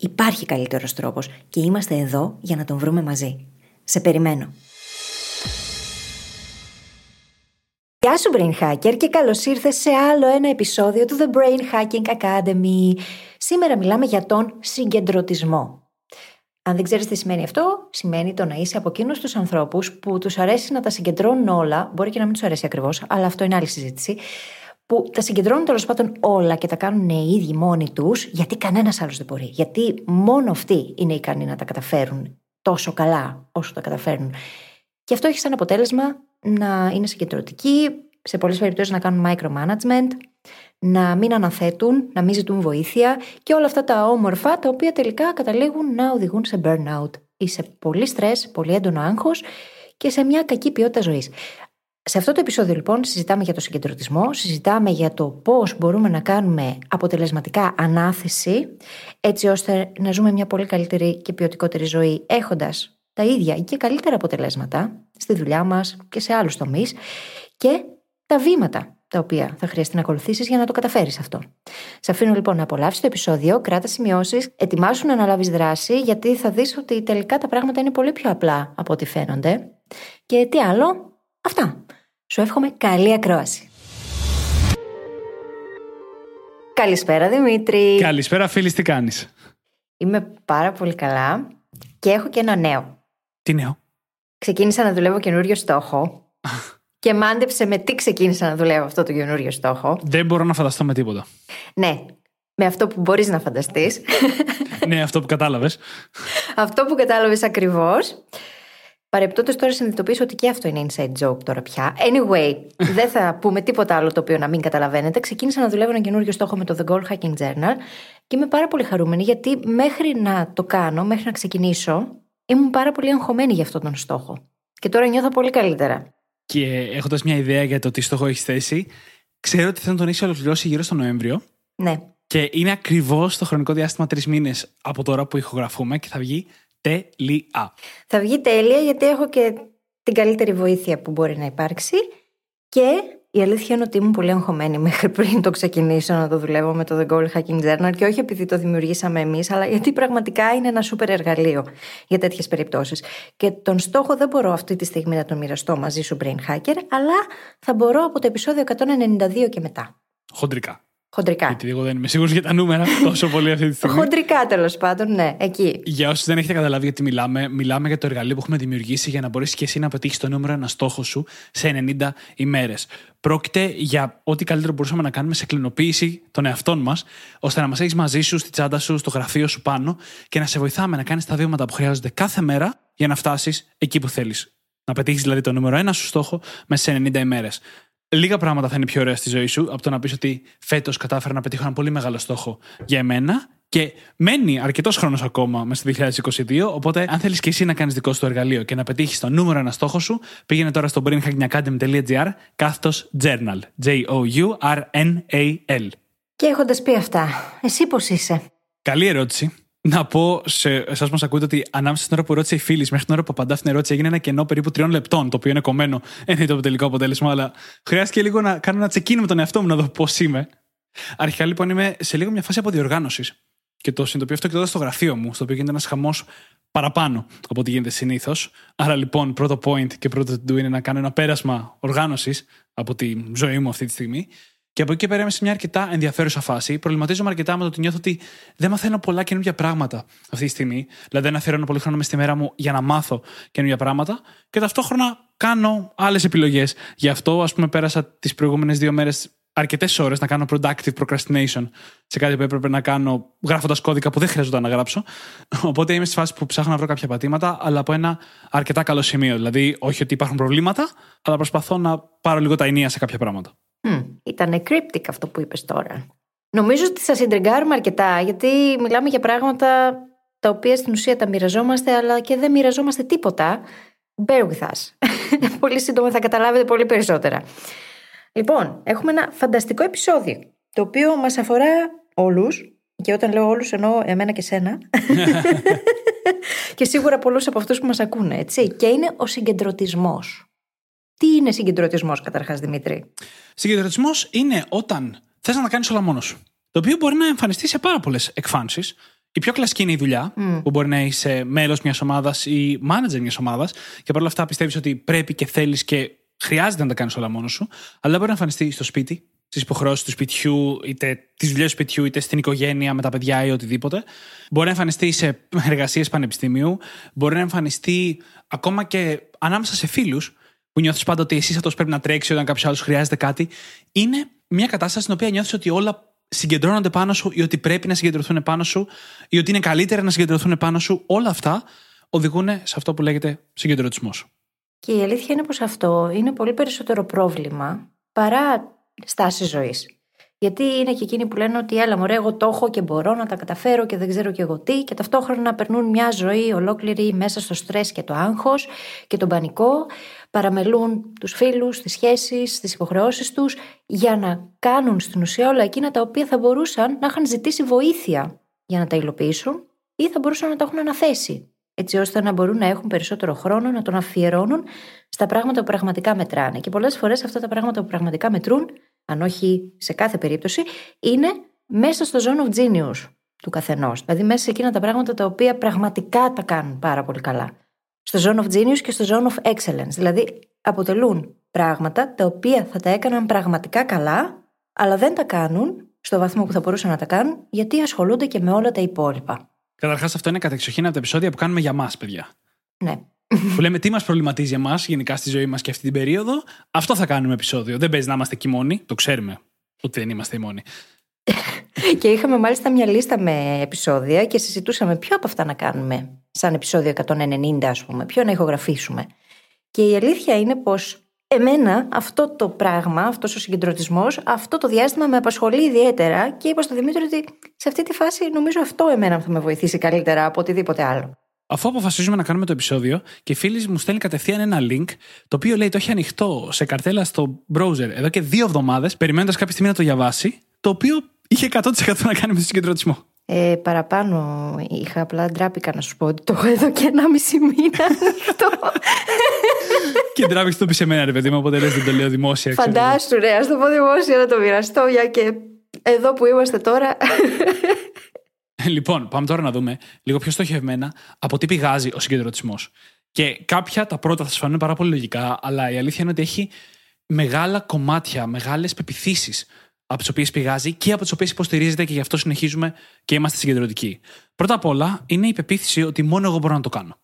Υπάρχει καλύτερος τρόπος και είμαστε εδώ για να τον βρούμε μαζί. Σε περιμένω. Γεια σου Brain Hacker και καλώς ήρθες σε άλλο ένα επεισόδιο του The Brain Hacking Academy. Σήμερα μιλάμε για τον συγκεντρωτισμό. Αν δεν ξέρεις τι σημαίνει αυτό, σημαίνει το να είσαι από εκείνους τους ανθρώπους που τους αρέσει να τα συγκεντρώνουν όλα. Μπορεί και να μην τους αρέσει ακριβώς, αλλά αυτό είναι άλλη συζήτηση που τα συγκεντρώνουν τέλος πάντων όλα και τα κάνουν οι ίδιοι μόνοι τους, γιατί κανένας άλλος δεν μπορεί. Γιατί μόνο αυτοί είναι ικανοί να τα καταφέρουν τόσο καλά όσο τα καταφέρνουν. Και αυτό έχει σαν αποτέλεσμα να είναι συγκεντρωτικοί, σε πολλές περιπτώσεις να κάνουν micromanagement, να μην αναθέτουν, να μην ζητούν βοήθεια και όλα αυτά τα όμορφα τα οποία τελικά καταλήγουν να οδηγούν σε burnout ή σε πολύ στρες, πολύ έντονο άγχος και σε μια κακή ποιότητα ζωής. Σε αυτό το επεισόδιο λοιπόν συζητάμε για το συγκεντρωτισμό, συζητάμε για το πώς μπορούμε να κάνουμε αποτελεσματικά ανάθεση έτσι ώστε να ζούμε μια πολύ καλύτερη και ποιοτικότερη ζωή έχοντας τα ίδια και καλύτερα αποτελέσματα στη δουλειά μας και σε άλλους τομείς και τα βήματα τα οποία θα χρειαστεί να ακολουθήσεις για να το καταφέρεις αυτό. Σε αφήνω λοιπόν να απολαύσει το επεισόδιο, κράτα σημειώσεις, ετοιμάσου να αναλάβεις δράση, γιατί θα δεις ότι τελικά τα πράγματα είναι πολύ πιο απλά από ό,τι φαίνονται. Και τι άλλο, αυτά. Σου εύχομαι καλή ακρόαση. Καλησπέρα Δημήτρη. Καλησπέρα φίλης, τι κάνεις; Είμαι πάρα πολύ καλά και έχω και ένα νέο. Τι νέο; Ξεκίνησα να δουλεύω καινούριο στόχο και μάντεψε με τι ξεκίνησα να δουλεύω αυτό το καινούριο στόχο. Δεν μπορώ να φανταστώ με τίποτα. Ναι, με αυτό που μπορείς να φανταστείς. ναι, αυτό που κατάλαβες. αυτό που κατάλαβες ακριβώς. Παρεπτόντω τώρα συνειδητοποιήσω ότι και αυτό είναι inside joke τώρα πια. Anyway, δεν θα πούμε τίποτα άλλο το οποίο να μην καταλαβαίνετε. Ξεκίνησα να δουλεύω ένα καινούριο στόχο με το The Goal Hacking Journal και είμαι πάρα πολύ χαρούμενη γιατί μέχρι να το κάνω, μέχρι να ξεκινήσω, ήμουν πάρα πολύ αγχωμένη για αυτόν τον στόχο. Και τώρα νιώθω πολύ καλύτερα. Και έχοντας μια ιδέα για το τι στόχο έχεις θέσει, ξέρω ότι θα τον έχεις ολοκληρώσει γύρω στο Νοέμβριο. Ναι. Και είναι ακριβώς το χρονικό διάστημα τρεις μήνες από τώρα που ηχογραφούμε και θα βγει τέλεια. Θα βγει τέλεια γιατί έχω και την καλύτερη βοήθεια που μπορεί να υπάρξει και η αλήθεια είναι ότι ήμουν πολύ αγχωμένη μέχρι πριν το ξεκινήσω να το δουλεύω με το The Goal Hacking Journal και όχι επειδή το δημιουργήσαμε εμείς, αλλά γιατί πραγματικά είναι ένα σούπερ εργαλείο για τέτοιες περιπτώσεις. Και τον στόχο δεν μπορώ αυτή τη στιγμή να τον μοιραστώ μαζί σου, Brain Hacker, αλλά θα μπορώ από το επεισόδιο 192 και μετά. Χοντρικά. Χοντρικά. Γιατί εγώ δεν είμαι σίγουρος για τα νούμερα τόσο πολύ αυτή τη στιγμή. Χοντρικά τέλος πάντων, ναι, εκεί. Για όσους δεν έχετε καταλάβει γιατί μιλάμε, μιλάμε για το εργαλείο που έχουμε δημιουργήσει για να μπορέσει και εσύ να πετύχεις το νούμερο ένα στόχο σου σε 90 ημέρες. Πρόκειται για ό,τι καλύτερο μπορούσαμε να κάνουμε σε κλινοποίηση των εαυτών μας, ώστε να μας έχεις μαζί σου, στη τσάντα σου, στο γραφείο σου πάνω και να σε βοηθάμε να κάνεις τα βήματα που χρειάζονται κάθε μέρα για να φτάσεις εκεί που θέλεις. Να πετύχεις δηλαδή το νούμερο ένα σου στόχο μέσα σε 90 ημέρες. Λίγα πράγματα θα είναι πιο ωραία στη ζωή σου από το να πεις ότι φέτος κατάφερα να πετύχω ένα πολύ μεγάλο στόχο για εμένα Και μένει αρκετός χρόνος ακόμα μέσα στο 2022. Οπότε, αν θέλεις και εσύ να κάνεις δικό σου το εργαλείο και να πετύχεις το νούμερο ένα στόχο σου, πήγαινε τώρα στο brainhackingacademy.gr κάθετος journal. J-O-U-R-N-A-L. Και έχοντας πει αυτά, εσύ πώς είσαι; Καλή ερώτηση. Να πω σε εσάς που μας ακούτε ότι ανάμεσα στην ώρα που ρώτησε η φίλη μέχρι την ώρα που απαντά στην ερώτηση έγινε ένα κενό περίπου τριών λεπτών, το οποίο είναι κομμένο. Είναι το τελικό αποτέλεσμα, αλλά χρειάστηκε λίγο να κάνω ένα τσεκίνο με τον εαυτό μου να δω πώς είμαι. Αρχικά λοιπόν είμαι σε λίγο μια φάση αποδιοργάνωσης. Και το συνειδητοποιώ αυτό και τώρα στο γραφείο μου, στο οποίο γίνεται ένας χαμός παραπάνω από ό,τι γίνεται συνήθως. Άρα λοιπόν, πρώτο point και πρώτο to do είναι να κάνω ένα πέρασμα οργάνωσης από τη ζωή μου αυτή τη στιγμή. Και από εκεί και πέρα είμαι σε μια αρκετά ενδιαφέρουσα φάση. Προβληματίζομαι αρκετά με το ότι νιώθω ότι δεν μαθαίνω πολλά καινούργια πράγματα αυτή τη στιγμή. Δηλαδή, δεν αφιερώνω πολύ χρόνο μες στη μέρα μου για να μάθω καινούργια πράγματα. Και ταυτόχρονα κάνω άλλες επιλογές. Γι' αυτό, ας πούμε, πέρασα τις προηγούμενες δύο μέρες αρκετές ώρες να κάνω productive procrastination σε κάτι που έπρεπε να κάνω γράφοντας κώδικα που δεν χρειαζόταν να γράψω. Οπότε είμαι στη φάση που ψάχνω να βρω κάποια πατήματα, αλλά από ένα αρκετά καλό σημείο. Δηλαδή, όχι ότι υπάρχουν προβλήματα, αλλά προσπαθώ να πάρω λίγο τα ενία σε κάποια πράγματα. Mm, ήταν cryptic αυτό που είπες τώρα. Νομίζω ότι σα συντριγκάρουμε αρκετά, γιατί μιλάμε για πράγματα τα οποία στην ουσία τα μοιραζόμαστε, αλλά και δεν μοιραζόμαστε τίποτα. Bear with us. πολύ σύντομα θα καταλάβετε πολύ περισσότερα. Λοιπόν, έχουμε ένα φανταστικό επεισόδιο, το οποίο μας αφορά όλους, και όταν λέω όλους εννοώ εμένα και σένα, και σίγουρα πολλούς από αυτούς που μας ακούνε, έτσι, και είναι ο συγκεντρωτισμός. Τι είναι συγκεντρωτισμός καταρχάς, Δημήτρη; Συγκεντρωτισμός είναι όταν θες να τα κάνεις όλα μόνος σου. Το οποίο μπορεί να εμφανιστεί σε πάρα πολλές εκφάνσεις. Η πιο κλασική είναι η δουλειά, που μπορεί να είσαι μέλος μιας ομάδας ή manager μιας ομάδας, και παρόλα αυτά πιστεύεις ότι πρέπει και θέλεις και χρειάζεται να τα κάνεις όλα μόνος σου, αλλά μπορεί να εμφανιστεί στο σπίτι, στις υποχρεώσεις του σπιτιού, είτε τις δουλειές του σπιτιού, είτε στην οικογένεια με τα παιδιά ή οτιδήποτε. Μπορεί να εμφανιστεί σε εργασίες πανεπιστημίου, μπορεί να εμφανιστεί ακόμα και ανάμεσα σε φίλους, που νιώθεις πάντα ότι εσύ αυτό πρέπει να τρέξει όταν κάποιος άλλος χρειάζεται κάτι. Είναι μια κατάσταση στην οποία νιώθεις ότι όλα συγκεντρώνονται πάνω σου ή ότι πρέπει να συγκεντρωθούν πάνω σου ή ότι είναι καλύτερα να συγκεντρωθούν πάνω σου. Όλα αυτά οδηγούν σε αυτό που λέγεται συγκεντρωτισμός. Και η αλήθεια είναι πως αυτό είναι πολύ περισσότερο πρόβλημα παρά στάση ζωής. Γιατί είναι και εκείνοι που λένε ότι έλα μωρέ εγώ το έχω και μπορώ να τα καταφέρω και δεν ξέρω και εγώ τι και ταυτόχρονα περνούν μια ζωή ολόκληρη μέσα στο στρες και το άγχος και τον πανικό, παραμελούν τους φίλους, τις σχέσεις, τις υποχρεώσεις τους για να κάνουν στην ουσία όλα εκείνα τα οποία θα μπορούσαν να είχαν ζητήσει βοήθεια για να τα υλοποιήσουν ή θα μπορούσαν να τα έχουν αναθέσει έτσι ώστε να μπορούν να έχουν περισσότερο χρόνο να τον αφιερώνουν στα πράγματα που πραγματικά μετράνε. Και πολλές φορές αυτά τα πράγματα που πραγματικά μετρούν, αν όχι σε κάθε περίπτωση, είναι μέσα στο zone of genius του καθενός. Δηλαδή μέσα σε εκείνα τα πράγματα τα οποία πραγματικά τα κάνουν πάρα πολύ καλά. Στο zone of genius και στο zone of excellence. Δηλαδή αποτελούν πράγματα τα οποία θα τα έκαναν πραγματικά καλά, αλλά δεν τα κάνουν στο βαθμό που θα μπορούσαν να τα κάνουν, γιατί ασχολούνται και με όλα τα υπόλοιπα. Καταρχάς, αυτό είναι κατεξοχήν από τα επεισόδια που κάνουμε για μας, παιδιά. Ναι. Που λέμε τι μας προβληματίζει εμάς γενικά στη ζωή μας και αυτή την περίοδο. Αυτό θα κάνουμε επεισόδιο. Δεν παίζει να είμαστε εκεί μόνοι. Το ξέρουμε ότι δεν είμαστε οι μόνοι. και είχαμε μάλιστα μια λίστα με επεισόδια και συζητούσαμε ποιο από αυτά να κάνουμε σαν επεισόδιο 190, ας πούμε, ποιο να ηχογραφήσουμε. Και η αλήθεια είναι πως Εμένα αυτό το πράγμα, αυτός ο συγκεντρωτισμός, αυτό το διάστημα με απασχολεί ιδιαίτερα και είπα στο Δημήτρη ότι σε αυτή τη φάση νομίζω αυτό εμένα θα με βοηθήσει καλύτερα από οτιδήποτε άλλο. Αφού αποφασίζουμε να κάνουμε το επεισόδιο και η φίλη μου στέλνει κατευθείαν ένα link, το οποίο λέει το έχει ανοιχτό σε καρτέλα στο browser εδώ και δύο εβδομάδες, περιμένοντας κάποια στιγμή να το διαβάσει, το οποίο είχε 100% να κάνει με το συγκεντρωτισμό. Ε, παραπάνω είχα, απλά ντράπηκα να σου πω ότι το έχω εδώ και ένα μισή μήνα ανοιχτό. και ντράπηξε το πει σε μένα, ρε παιδί μου, οπότε λες δεν το λέω δημόσια. Φαντάσου, ρε, ας το πω δημόσια να το μοιραστώ, για και εδώ που είμαστε τώρα. λοιπόν, πάμε τώρα να δούμε λίγο πιο στοχευμένα από τι πηγάζει ο συγκεντρωτισμός. Και κάποια τα πρώτα θα σας φανούν πάρα πολύ λογικά, αλλά η αλήθεια είναι ότι έχει μεγάλα κομμάτια, μεγάλες πεπιθήσεις από τις οποίες πηγάζει και από τις οποίες υποστηρίζεται και γι' αυτό συνεχίζουμε και είμαστε συγκεντρωτικοί. Πρώτα απ' όλα είναι η πεποίθηση ότι μόνο εγώ μπορώ να το κάνω.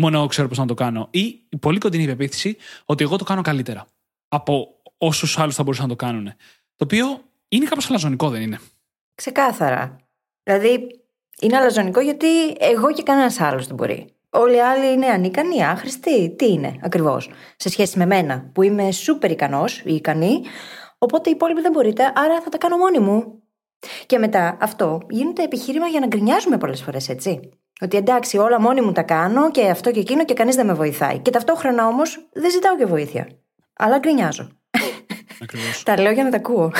Μόνο εγώ ξέρω πώς να το κάνω. Ή η πολύ κοντινή πεποίθηση ότι εγώ το κάνω καλύτερα από όσους άλλους θα μπορούσαν να το κάνουν. Το οποίο είναι κάπως αλαζονικό, δεν είναι. Ξεκάθαρα. Δηλαδή, είναι αλαζονικό γιατί εγώ και κανένας άλλος δεν μπορεί. Όλοι οι άλλοι είναι ανίκανοι, άχρηστοι. Τι είναι ακριβώς. Σε σχέση με μένα, που είμαι σούπερ ικανός ή ικανή, Οπότε οι υπόλοιποι δεν μπορείτε, άρα θα τα κάνω μόνη μου. Και μετά αυτό γίνεται επιχείρημα για να γκρινιάζουμε πολλές φορές, έτσι. Ότι εντάξει, όλα μόνη μου τα κάνω και αυτό και εκείνο και κανείς δεν με βοηθάει. Και ταυτόχρονα όμως δεν ζητάω και βοήθεια. Αλλά γκρινιάζω. Ακριβώς. τα λέω για να τα ακούω.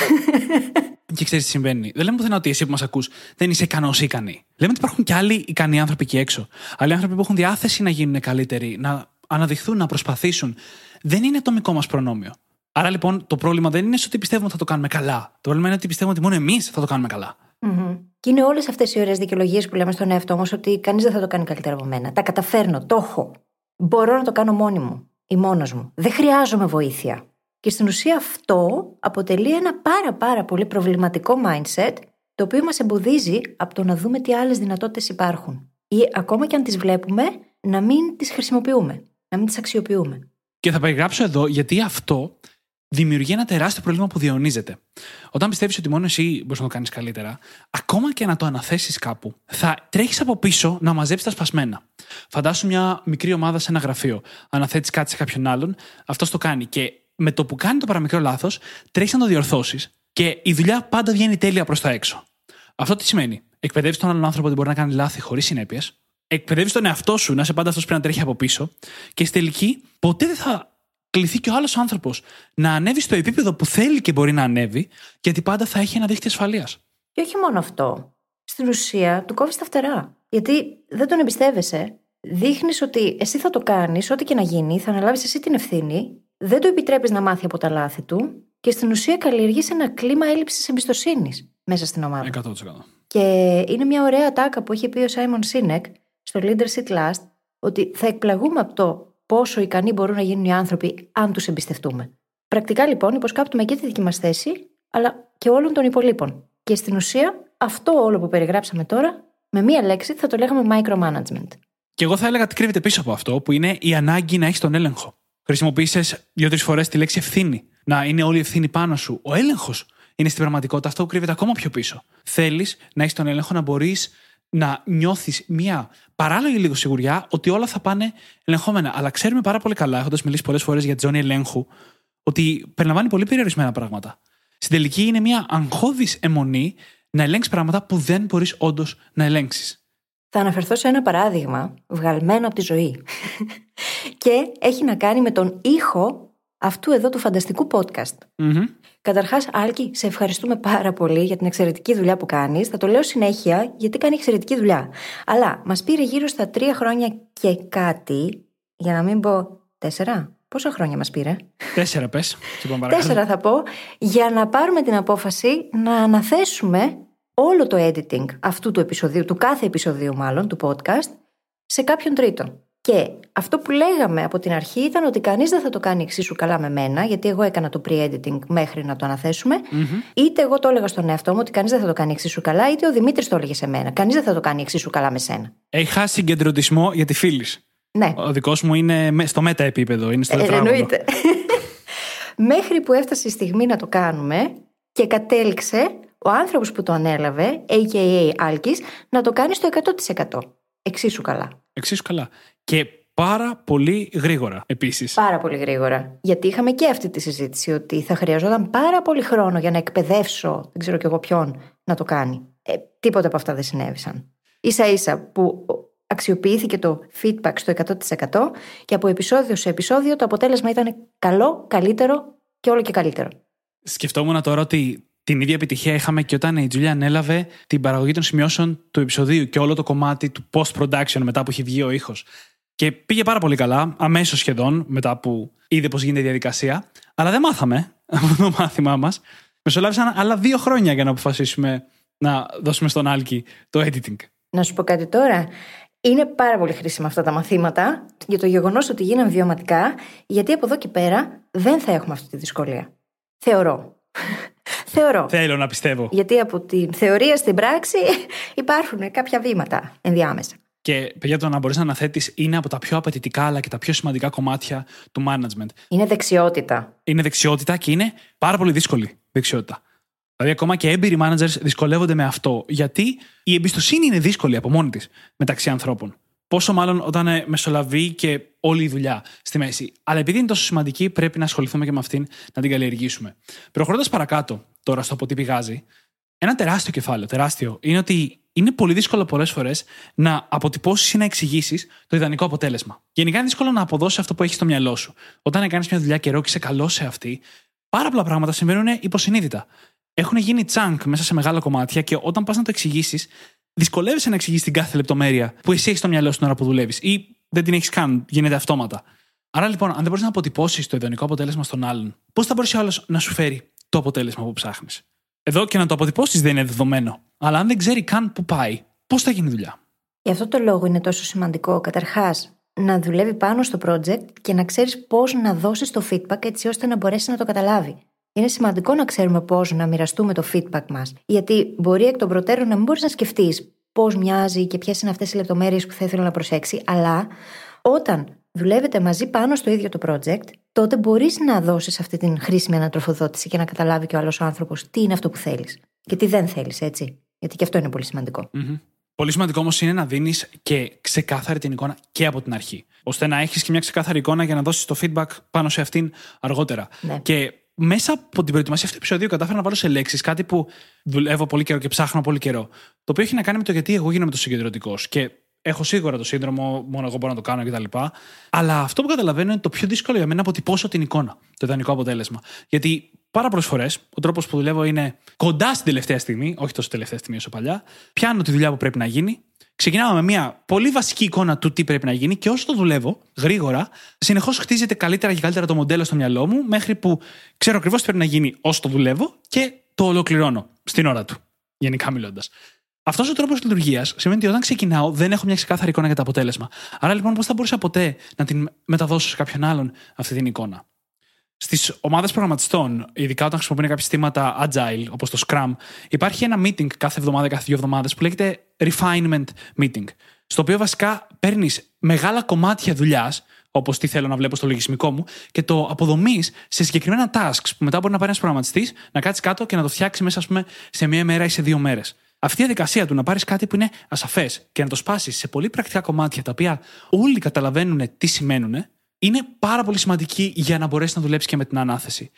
Και ξέρεις τι συμβαίνει. Δεν λέμε πουθενά ότι εσύ που μας ακούς δεν είσαι ικανός ή ικανή. Λέμε ότι υπάρχουν και άλλοι ικανοί άνθρωποι εκεί έξω. Άλλοι άνθρωποι που έχουν διάθεση να γίνουν καλύτεροι, να αναδειχθούν, να προσπαθήσουν. Δεν είναι το δικό μας προνόμιο. Άρα λοιπόν το πρόβλημα δεν είναι στο ότι πιστεύουμε ότι θα το κάνουμε καλά. Το πρόβλημα είναι ότι πιστεύουμε ότι μόνο εμείς θα το κάνουμε καλά. Μμμ. Και είναι όλες αυτές οι ωραίες δικαιολογίες που λέμε στον εαυτό μα ότι κανείς δεν θα το κάνει καλύτερα από μένα. Τα καταφέρνω, το έχω. Μπορώ να το κάνω μόνη μου ή μόνος μου. Δεν χρειάζομαι βοήθεια. Και στην ουσία αυτό αποτελεί ένα πάρα πάρα πολύ προβληματικό mindset το οποίο μας εμποδίζει από το να δούμε τι άλλες δυνατότητες υπάρχουν. Ή ακόμα και αν τις βλέπουμε, να μην τις χρησιμοποιούμε, να μην τις αξιοποιούμε. Και θα περιγράψω εδώ γιατί αυτό δημιουργεί ένα τεράστιο πρόβλημα που διαιωνίζεται. Όταν πιστεύεις ότι μόνο εσύ μπορείς να το κάνεις καλύτερα, ακόμα και να το αναθέσεις κάπου, θα τρέχεις από πίσω να μαζέψεις τα σπασμένα. Φαντάσου μια μικρή ομάδα σε ένα γραφείο. Αναθέτεις κάτι σε κάποιον άλλον, αυτός το κάνει. Και με το που κάνει το παραμικρό λάθος, τρέχεις να το διορθώσεις και η δουλειά πάντα βγαίνει τέλεια προς τα έξω. Αυτό τι σημαίνει; Εκπαιδεύεις τον άλλον άνθρωπο ότι μπορεί να κάνει λάθη χωρίς συνέπειες. Εκπαιδεύεις τον εαυτό σου να είσαι πάντα αυτός που πρέπει να τρέχει από πίσω. Και στη τελική, ποτέ δεν θα κληθεί και ο άλλος άνθρωπος να ανέβει στο επίπεδο που θέλει και μπορεί να ανέβει, γιατί πάντα θα έχει ένα δίχτυ ασφαλείας. Και όχι μόνο αυτό. Στην ουσία, του κόβεις τα φτερά. Γιατί δεν τον εμπιστεύεσαι. Δείχνεις ότι εσύ θα το κάνεις, ό,τι και να γίνει, θα αναλάβεις εσύ την ευθύνη, δεν του επιτρέπεις να μάθει από τα λάθη του και στην ουσία καλλιεργείς ένα κλίμα έλλειψης εμπιστοσύνης μέσα στην ομάδα. 100%. Και είναι μια ωραία τάκα που έχει πει ο Σάιμον Σίνεκ στο Leadership Last ότι θα εκπλαγούμε από το πόσο ικανοί μπορούν να γίνουν οι άνθρωποι αν τους εμπιστευτούμε. Πρακτικά λοιπόν υποσκάπτουμε και τη δική μας θέση, αλλά και όλων των υπολείπων. Και στην ουσία αυτό όλο που περιγράψαμε τώρα, με μία λέξη θα το λέγαμε micromanagement. Και εγώ θα έλεγα τι κρύβεται πίσω από αυτό, που είναι η ανάγκη να έχεις τον έλεγχο. Χρησιμοποίησες δύο-τρεις φορές τη λέξη ευθύνη. Να είναι όλη η ευθύνη πάνω σου. Ο έλεγχος είναι στην πραγματικότητα αυτό που κρύβεται ακόμα πιο πίσω. Θέλεις να έχεις τον έλεγχο να μπορείς να νιώθεις μια παράλογη λίγο σιγουριά ότι όλα θα πάνε ελεγχόμενα. Αλλά ξέρουμε πάρα πολύ καλά, έχοντας μιλήσει πολλές φορές για τη ζώνη ελέγχου, ότι περιλαμβάνει πολύ περιορισμένα πράγματα. Στην τελική είναι μια αγχώδης αιμονή να ελέγξεις πράγματα που δεν μπορείς όντως να ελέγξεις. Θα αναφερθώ σε ένα παράδειγμα βγαλμένο από τη ζωή. και έχει να κάνει με τον ήχο αυτού εδώ του φανταστικού podcast. Μμμ. Καταρχάς, Άλκη, σε ευχαριστούμε πάρα πολύ για την εξαιρετική δουλειά που κάνεις. Θα το λέω συνέχεια, γιατί κάνει εξαιρετική δουλειά. Αλλά μας πήρε γύρω στα τρία χρόνια και κάτι, για να μην πω τέσσερα. Πόσα χρόνια μας πήρε, Τέσσερα πες. Τέσσερα θα πω, για να πάρουμε την απόφαση να αναθέσουμε όλο το editing αυτού του επεισοδίου, του κάθε επεισοδίου μάλλον, του podcast, σε κάποιον τρίτο. Και αυτό που λέγαμε από την αρχή ήταν ότι κανείς δεν θα το κάνει εξίσου καλά με μένα, γιατί εγώ έκανα το pre-editing μέχρι να το αναθεσουμε Είτε εγώ το έλεγα στον εαυτό μου ότι κανείς δεν θα το κάνει εξίσου καλά, είτε ο Δημήτρης το έλεγε σε μένα. Κανείς δεν θα το κάνει εξίσου καλά με σένα. Έχει χάσει συγκεντρωτισμό γιατί φίλη. Ναι, Ο δικός μου είναι με- στο μέτα επίπεδο, είναι στο Ε, τετράγωνο. εννοείται. Μέχρι που έφτασε η στιγμή να το κάνουμε και κατέληξε ο άνθρωπος που το ανέλαβε, a.k.a. Άλκης, να το κάνει στο 100%. Εξίσου καλά. Εξίσου καλά. Και πάρα πολύ γρήγορα επίσης. Πάρα πολύ γρήγορα. Γιατί είχαμε και αυτή τη συζήτηση ότι θα χρειαζόταν πάρα πολύ χρόνο για να εκπαιδεύσω, δεν ξέρω κι εγώ ποιον, να το κάνει. Ε, τίποτα από αυτά δεν συνέβησαν. σα ίσα που αξιοποιήθηκε το feedback στο 100% και από επεισόδιο σε επεισόδιο το αποτέλεσμα ήταν καλό, καλύτερο και όλο και καλύτερο. Σκεφτόμουν τώρα ότι την ίδια επιτυχία είχαμε και όταν η Τζούλια ανέλαβε την παραγωγή των σημειώσεων του επεισοδίου και όλο το κομμάτι του post-production μετά που έχει βγει ο ήχος. Και πήγε πάρα πολύ καλά, αμέσως σχεδόν μετά που είδε πώς γίνεται η διαδικασία. Αλλά δεν μάθαμε από το μάθημά μας. Μεσολάβησαν άλλα δύο χρόνια για να αποφασίσουμε να δώσουμε στον Άλκη το editing. Να σου πω κάτι τώρα. Είναι πάρα πολύ χρήσιμα αυτά τα μαθήματα για το γεγονός ότι γίναν βιωματικά, γιατί από εδώ και πέρα δεν θα έχουμε αυτή τη δυσκολία. Θεωρώ. Θεωρώ. Θέλω να πιστεύω. Γιατί από τη θεωρία στην πράξη υπάρχουν κάποια βήματα ενδιάμεσα. Και παιδιά, το να μπορείς να αναθέτεις είναι από τα πιο απαιτητικά αλλά και τα πιο σημαντικά κομμάτια του management. Είναι δεξιότητα. Είναι δεξιότητα και είναι πάρα πολύ δύσκολη δεξιότητα. Δηλαδή, ακόμα και έμπειροι managers δυσκολεύονται με αυτό, γιατί η εμπιστοσύνη είναι δύσκολη από μόνη της μεταξύ ανθρώπων. Πόσο μάλλον όταν ε, μεσολαβεί και όλη η δουλειά στη μέση. Αλλά επειδή είναι τόσο σημαντική, πρέπει να ασχοληθούμε και με αυτήν να την καλλιεργήσουμε. Προχωρώντας παρακάτω τώρα στο από τι πηγάζει, ένα τεράστιο κεφάλαιο, τεράστιο, είναι ότι είναι πολύ δύσκολο πολλές φορές να αποτυπώσεις ή να εξηγήσεις το ιδανικό αποτέλεσμα. Γενικά είναι δύσκολο να αποδώσεις αυτό που έχεις στο μυαλό σου. Όταν έκανες μια δουλειά καιρό και είσαι καλός σε αυτή, πάρα πολλά πράγματα συμβαίνουν υποσυνείδητα. Έχουν γίνει chunk μέσα σε μεγάλα κομμάτια και όταν πας να το εξηγήσεις, δυσκολεύεσαι να εξηγήσεις την κάθε λεπτομέρεια που εσύ έχεις στο μυαλό σου την ώρα που δουλεύεις ή δεν την έχεις καν, γίνεται αυτόματα. Άρα λοιπόν, αν δεν μπορείς να αποτυπώσεις το ιδανικό αποτέλεσμα στον άλλον, πώς θα μπορέσει ο άλλος να σου φέρει το αποτέλεσμα που ψάχνεις; Εδώ και να το αποτυπώσεις δεν είναι δεδομένο. Αλλά αν δεν ξέρει καν που πάει, πώς θα γίνει δουλειά. Γι' αυτό το λόγο είναι τόσο σημαντικό, καταρχάς, να δουλεύει πάνω στο project και να ξέρεις πώς να δώσεις το feedback έτσι ώστε να μπορέσει να το καταλάβει. Είναι σημαντικό να ξέρουμε πώς να μοιραστούμε το feedback μας. Γιατί μπορεί εκ των προτέρων να μην μπορείς να σκεφτείς πώς μοιάζει και ποιες είναι αυτές οι λεπτομέρειες που θα ήθελα να προσέξει, αλλά όταν δουλεύετε μαζί πάνω στο ίδιο το project, τότε μπορείς να δώσεις αυτή την χρήσιμη ανατροφοδότηση και να καταλάβει και ο άλλος άνθρωπος τι είναι αυτό που θέλεις και τι δεν θέλεις, έτσι. Γιατί και αυτό είναι πολύ σημαντικό. Mm-hmm. Πολύ σημαντικό όμως είναι να δίνεις και ξεκάθαρη την εικόνα και από την αρχή. ώστε να έχεις και μια ξεκάθαρη εικόνα για να δώσεις το feedback πάνω σε αυτήν αργότερα. Ναι. Και μέσα από την προετοιμασία αυτού του επεισοδίου κατάφερα να βάλω σε λέξεις κάτι που δουλεύω πολύ καιρό και ψάχνω πολύ καιρό. Το οποίο έχει να κάνει με το γιατί εγώ γίνομαι τόσο συγκεντρωτικός. Και έχω σίγουρα το σύνδρομο, μόνο εγώ μπορώ να το κάνω κτλ. Αλλά αυτό που καταλαβαίνω είναι το πιο δύσκολο για μένα να αποτυπώσω την εικόνα, το ιδανικό αποτέλεσμα. Γιατί πάρα πολλές φορές ο τρόπος που δουλεύω είναι κοντά στην τελευταία στιγμή, όχι τόσο τελευταία στιγμή όσο παλιά. Πιάνω τη δουλειά που πρέπει να γίνει, ξεκινάω με μια πολύ βασική εικόνα του τι πρέπει να γίνει και όσο το δουλεύω γρήγορα, συνεχώς χτίζεται καλύτερα και καλύτερα το μοντέλο στο μυαλό μου, μέχρι που ξέρω ακριβώς τι πρέπει να γίνει όσο το δουλεύω και το ολοκληρώνω στην ώρα του. Γενικά μιλώντας. Αυτός ο τρόπος λειτουργίας σημαίνει ότι όταν ξεκινάω δεν έχω μια ξεκάθαρη εικόνα για το αποτέλεσμα. Άρα λοιπόν, πώς θα μπορούσα ποτέ να την μεταδώσω σε κάποιον άλλον αυτή την εικόνα; Στις ομάδες προγραμματιστών, ειδικά όταν χρησιμοποιούν κάποια συστήματα agile, όπως το Scrum, υπάρχει ένα meeting κάθε εβδομάδα, κάθε δύο εβδομάδες που λέγεται refinement meeting. Στο οποίο βασικά παίρνεις μεγάλα κομμάτια δουλειάς, όπως τι θέλω να βλέπω στο λογισμικό μου, και το αποδομείς σε συγκεκριμένα tasks που μετά μπορεί να πάρει ένας προγραμματιστής, να κάτσει κάτω και να το φτιάξει μέσα, πούμε, σε μία μέρα ή σε δύο μέρες. Αυτή η διαδικασία του να πάρεις κάτι που είναι ασαφές και να το σπάσεις σε πολύ πρακτικά κομμάτια τα οποία όλοι καταλαβαίνουν τι σημαίνουν, είναι πάρα πολύ σημαντική για να μπορέσεις να δουλέψεις και με την ανάθεση.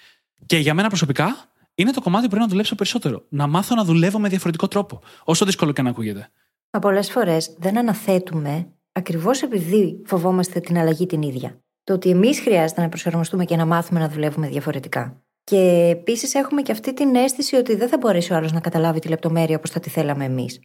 Και για μένα προσωπικά είναι το κομμάτι που πρέπει να δουλέψω περισσότερο. Να μάθω να δουλεύω με διαφορετικό τρόπο, όσο δύσκολο και να ακούγεται. Μα πολλές φορές δεν αναθέτουμε ακριβώς επειδή φοβόμαστε την αλλαγή την ίδια. Το ότι εμείς χρειάζεται να προσαρμοστούμε και να μάθουμε να δουλεύουμε διαφορετικά. Και επίσης έχουμε και αυτή την αίσθηση ότι δεν θα μπορέσει ο άλλος να καταλάβει τη λεπτομέρεια όπως θα τη θέλαμε εμείς.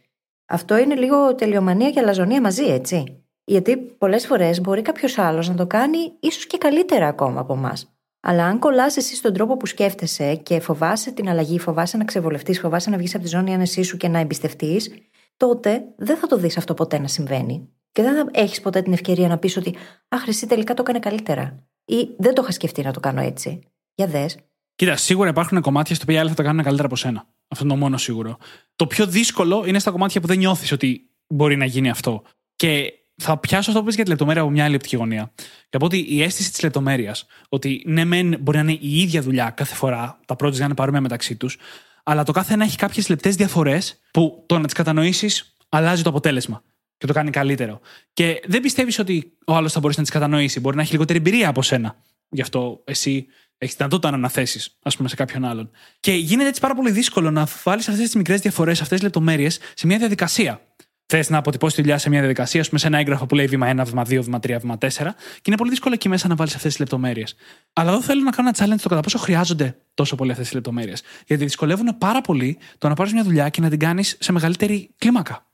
Αυτό είναι λίγο τελειομανία και αλαζονία μαζί, έτσι. Γιατί πολλές φορές μπορεί κάποιος άλλος να το κάνει ίσως και καλύτερα ακόμα από εμάς. Αλλά αν κολλάς εσύ στον τρόπο που σκέφτεσαι και φοβάσαι την αλλαγή, φοβάσαι να ξεβολευτείς, φοβάσαι να βγεις από τη ζώνη άνεσή σου και να εμπιστευτείς, τότε δεν θα το δεις αυτό ποτέ να συμβαίνει. Και δεν θα έχεις ποτέ την ευκαιρία να πεις ότι Αχ, εσύ τελικά το έκανε καλύτερα. Ή δεν το είχα σκεφτεί να το κάνω έτσι. Για δες. Κοίτα, σίγουρα υπάρχουν κομμάτια στα οποία άλλοι θα τα κάνουν καλύτερα από σένα. Αυτό είναι το μόνο σίγουρο. Το πιο δύσκολο είναι στα κομμάτια που δεν νιώθεις ότι μπορεί να γίνει αυτό. Και θα πιάσω αυτό που πεις για τη λεπτομέρεια από μια άλλη οπτική γωνία. Και πω ότι η αίσθηση της λεπτομέρειας, ότι ναι, μεν μπορεί να είναι η ίδια δουλειά κάθε φορά, τα projects να είναι παρόμοια μεταξύ τους, αλλά το κάθε ένα έχει κάποιες λεπτές διαφορές που το να τις κατανοήσεις αλλάζει το αποτέλεσμα και το κάνει καλύτερο. Και δεν πιστεύεις ότι ο άλλος θα μπορέσει να τις κατανοήσει. Μπορεί να έχει λιγότερη εμπειρία από σένα. Γι' αυτό εσύ έχεις δυνατότητα να αναθέσεις, ας πούμε, σε κάποιον άλλον. Και γίνεται έτσι πάρα πολύ δύσκολο να βάλεις αυτές τις μικρές διαφορές, αυτές τις λεπτομέρειες σε μια διαδικασία. Θες να αποτυπώσεις τη δουλειά σε μια διαδικασία, ας πούμε, σε ένα έγγραφο που λέει βήμα 1, βήμα 2, βήμα 3, βήμα 4, και είναι πολύ δύσκολο εκεί μέσα να βάλεις αυτές τις λεπτομέρειες. Αλλά εδώ θέλω να κάνω ένα challenge το κατά πόσο χρειάζονται τόσο πολύ αυτές τις λεπτομέρειες. Γιατί δυσκολεύουν πάρα πολύ το να πάρεις μια δουλειά και να την κάνεις σε μεγαλύτερη κλίμακα.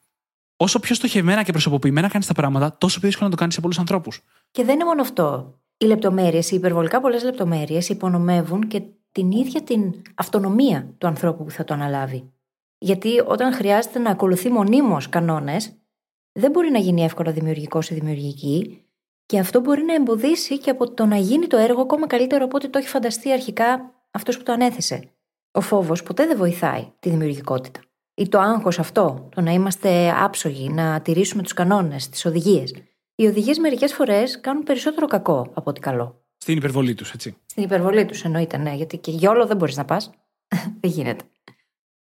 Όσο πιο στοχευμένα και προσωποποιημένα κάνεις τα πράγματα, τόσο πιο δύσκολο να το κάνεις σε πολλούς ανθρώπους. Και δεν είναι μόνο αυτό. Οι λεπτομέρειες, οι υπερβολικά πολλές λεπτομέρειες υπονομεύουν και την ίδια την αυτονομία του ανθρώπου που θα το αναλάβει. Γιατί όταν χρειάζεται να ακολουθεί μονίμως κανόνες, δεν μπορεί να γίνει εύκολα δημιουργικός ή δημιουργική, και αυτό μπορεί να εμποδίσει και από το να γίνει το έργο ακόμα καλύτερο από ό,τι το έχει φανταστεί αρχικά αυτός που το ανέθεσε. Ο φόβος ποτέ δεν βοηθάει τη δημιουργικότητα. Ή το άγχος αυτό, το να είμαστε άψογοι, να τηρήσουμε τους κανόνες, τις οδηγίες. Οι οδηγίες μερικές φορές κάνουν περισσότερο κακό από ότι καλό. Στην υπερβολή τους, έτσι. Στην υπερβολή τους εννοείται, ναι, γιατί και για όλο δεν μπορείς να πας. δεν γίνεται.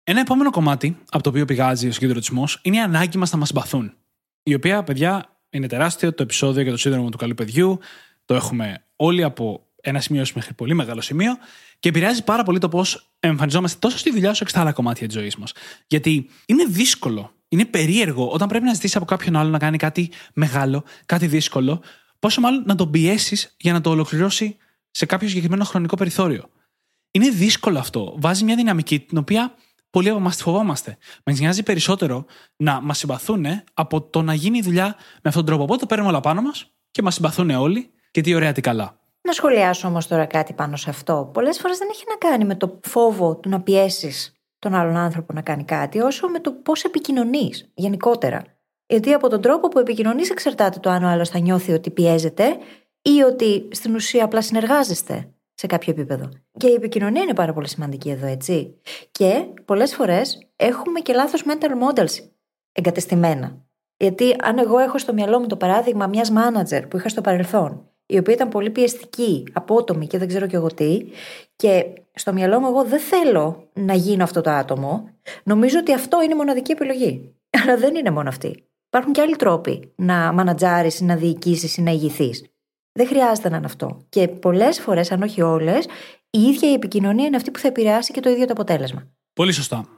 Ένα επόμενο κομμάτι από το οποίο πηγάζει ο συγκεντρωτισμός είναι η ανάγκη μας να μας συμπαθούν. Η οποία, παιδιά, είναι τεράστιο. Το επεισόδιο για το σύνδρομο του καλού παιδιού το έχουμε όλοι από ένα σημείο μέχρι πολύ μεγάλο σημείο και επηρεάζει πάρα πολύ το πώς εμφανιζόμαστε τόσο στη δουλειά όσο και στα άλλα κομμάτια της ζωής μας. Γιατί είναι δύσκολο, είναι περίεργο όταν πρέπει να ζητήσεις από κάποιον άλλο να κάνει κάτι μεγάλο, κάτι δύσκολο, πόσο μάλλον να τον πιέσεις για να το ολοκληρώσει σε κάποιο συγκεκριμένο χρονικό περιθώριο. Είναι δύσκολο αυτό. Βάζει μια δυναμική την οποία πολλοί από εμάς τη φοβόμαστε. Μας νοιάζει περισσότερο να μας συμπαθούν από το να γίνει η δουλειά με αυτόν τον τρόπο. Οπότε το παίρνουμε όλα πάνω μας και μας συμπαθούν όλοι και τι ωραία, τι καλά. Να σχολιάσω όμως τώρα κάτι πάνω σε αυτό. Πολλές φορές δεν έχει να κάνει με το φόβο του να πιέσεις τον άλλον άνθρωπο να κάνει κάτι, όσο με το πώς επικοινωνείς γενικότερα. Γιατί από τον τρόπο που επικοινωνείς εξαρτάται το αν ο άλλος θα νιώθει ότι πιέζεται ή ότι στην ουσία απλά συνεργάζεστε σε κάποιο επίπεδο. Και η επικοινωνία είναι πάρα πολύ σημαντική εδώ, έτσι. Και πολλές φορές έχουμε και λάθος mental models εγκατεστημένα. Γιατί αν εγώ έχω στο μυαλό μου το παράδειγμα μιας manager που είχα στο παρελθόν, η οποία ήταν πολύ πιεστική, απότομη και δεν ξέρω κι εγώ τι, και στο μυαλό μου εγώ δεν θέλω να γίνω αυτό το άτομο, νομίζω ότι αυτό είναι η μοναδική επιλογή. Αλλά δεν είναι μόνο αυτή. Υπάρχουν και άλλοι τρόποι να μανατζάρεις, να διοικήσεις ή να ηγηθείς. Δεν χρειάζεται να είναι αυτό. Και πολλές φορές, αν όχι όλες, η ίδια η επικοινωνία είναι αυτή που θα επηρεάσει και το ίδιο το αποτέλεσμα. Πολύ σωστά.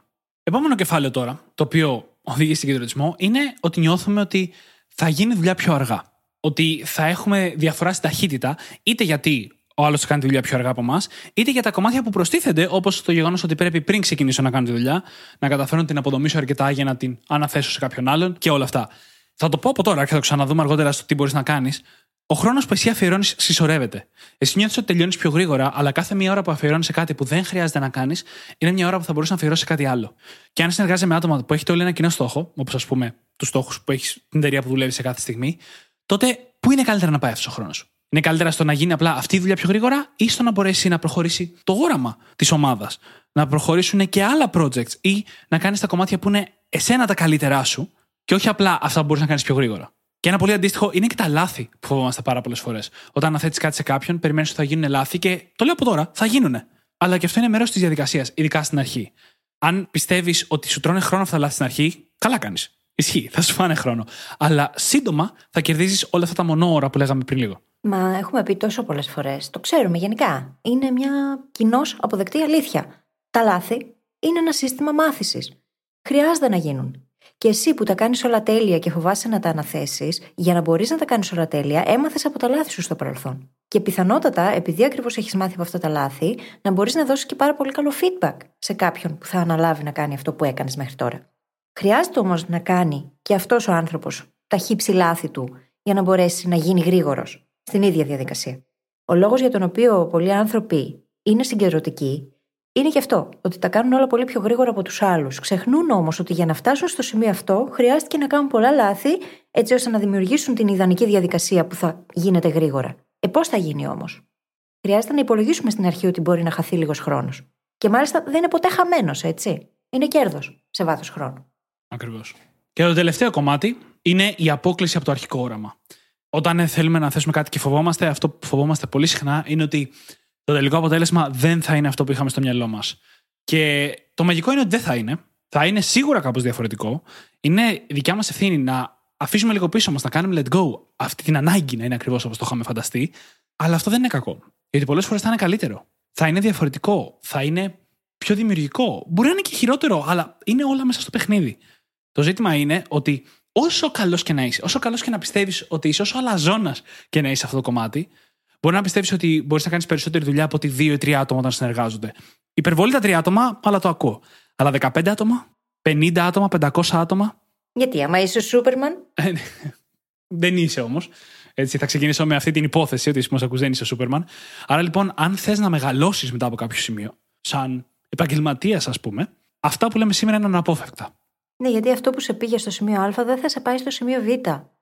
Επόμενο κεφάλαιο τώρα, το οποίο οδηγεί στην κεντρωτισμό, είναι ότι νιώθουμε ότι θα γίνει δουλειά πιο αργά. Ότι θα έχουμε διαφορά στην ταχύτητα, είτε γιατί ο άλλος κάνει τη δουλειά πιο αργά από εμάς, είτε για τα κομμάτια που προστίθενται, όπως το γεγονός ότι πρέπει πριν ξεκινήσω να κάνω τη δουλειά, να καταφέρω να την αποδομήσω αρκετά για να την αναθέσω σε κάποιον άλλον και όλα αυτά. Θα το πω από τώρα και θα το ξαναδούμε αργότερα στο τι μπορείς να κάνεις. Ο χρόνος που εσύ αφιερώνεις συσσωρεύεται. Εσύ νιώθεις ότι τελειώνεις πιο γρήγορα, αλλά κάθε μία ώρα που αφιερώνεις σε κάτι που δεν χρειάζεται να κάνεις, είναι μια ώρα που θα μπορούσε να αφιερώσεις σε κάτι άλλο. Και αν συνεργάζεσαι με άτομα που έχετε όλοι ένα κοινό στόχο, όπως ας πούμε τους στόχους που έχεις την εταιρεία που δουλεύεις σε κάθε στιγμή, τότε πού είναι καλύτερα να πάει αυτός ο χρόνος; Είναι καλύτερα στο να γίνει απλά αυτή η δουλειά πιο γρήγορα ή στο να μπορέσει να προχωρήσει το όραμα της ομάδας. Να προχωρήσουν και άλλα projects ή να κάνεις τα κομμάτια που είναι εσένα τα καλύτερά σου και όχι απλά αυτά που μπορείς να κάνεις πιο γρήγορα. Και ένα πολύ αντίστοιχο είναι και τα λάθη που φοβόμαστε πάρα πολλές φορές. Όταν αναθέτει κάτι σε κάποιον, περιμένεις ότι θα γίνουν λάθη και το λέω από τώρα, θα γίνουν. Αλλά και αυτό είναι μέρος της διαδικασίας, ειδικά στην αρχή. Αν πιστεύεις ότι σου τρώνε χρόνο αυτά τα λάθη στην αρχή, καλά κάνεις. Ισχύει, θα σου φάνε χρόνο. Αλλά σύντομα θα κερδίζεις όλα αυτά τα μονόωρα που λέγαμε πριν λίγο. Μα έχουμε πει τόσο πολλές φορές. Το ξέρουμε γενικά. Είναι μια κοινώς αποδεκτή αλήθεια. Τα λάθη είναι ένα σύστημα μάθησης. Χρειάζεται να γίνουν. Και εσύ που τα κάνεις όλα τέλεια και φοβάσαι να τα αναθέσεις, για να μπορείς να τα κάνεις όλα τέλεια, έμαθες από τα λάθη σου στο παρελθόν. Και πιθανότατα, επειδή ακριβώς έχεις μάθει από αυτά τα λάθη, να μπορείς να δώσεις και πάρα πολύ καλό feedback σε κάποιον που θα αναλάβει να κάνει αυτό που έκανες μέχρι τώρα. Χρειάζεται όμως να κάνει και αυτός ο άνθρωπος τα χύψη λάθη του για να μπορέσει να γίνει γρήγορος στην ίδια διαδικασία. Ο λόγος για τον οποίο πολλοί άνθρωποι είναι συγκεντρωτικοί είναι και αυτό, ότι τα κάνουν όλα πολύ πιο γρήγορα από τους άλλους. Ξεχνούν όμως ότι για να φτάσουν στο σημείο αυτό χρειάστηκε να κάνουν πολλά λάθη, έτσι ώστε να δημιουργήσουν την ιδανική διαδικασία που θα γίνεται γρήγορα. Ε, πώς θα γίνει όμως; Χρειάζεται να υπολογίσουμε στην αρχή ότι μπορεί να χαθεί λίγος χρόνος. Και μάλιστα δεν είναι ποτέ χαμένος, έτσι. Είναι κέρδος σε βάθος χρόνου. Ακριβώς. Και το τελευταίο κομμάτι είναι η απόκληση από το αρχικό όραμα. Όταν θέλουμε να θέσουμε κάτι και φοβόμαστε, αυτό που φοβόμαστε πολύ συχνά είναι ότι το τελικό αποτέλεσμα δεν θα είναι αυτό που είχαμε στο μυαλό μας. Και το μαγικό είναι ότι δεν θα είναι. Θα είναι σίγουρα κάπως διαφορετικό. Είναι δικιά μας ευθύνη να αφήσουμε λίγο πίσω μας, να κάνουμε let go αυτή την ανάγκη να είναι ακριβώς όπως το είχαμε φανταστεί. Αλλά αυτό δεν είναι κακό. Γιατί πολλές φορές θα είναι καλύτερο. Θα είναι διαφορετικό. Θα είναι πιο δημιουργικό. Μπορεί να είναι και χειρότερο, αλλά είναι όλα μέσα στο παιχνίδι. Το ζήτημα είναι ότι όσο καλός και να είσαι, όσο καλός και να πιστεύεις ότι είσαι, όσο αλαζόνας και να είσαι αυτό το κομμάτι, Μπορεί να πιστεύεις ότι μπορείς να κάνεις περισσότερη δουλειά από ότι δύο ή τρία άτομα όταν συνεργάζονται. Υπερβολή τα τρία άτομα, αλλά το ακούω. Αλλά 15 άτομα, 50 άτομα, 500 άτομα. Γιατί, άμα είσαι ο Σούπερμαν; Ε, δεν είσαι όμως. Έτσι, θα ξεκινήσω με αυτή την υπόθεση ότι μας ακούς δεν είσαι ο Σούπερμαν. Άρα λοιπόν, αν θες να μεγαλώσεις μετά από κάποιο σημείο, σαν επαγγελματίας, ας πούμε, αυτά που λέμε σήμερα είναι αναπόφευκτα. Ναι, γιατί αυτό που σε πήγε στο σημείο Α δεν θα σε πάει στο σημείο Β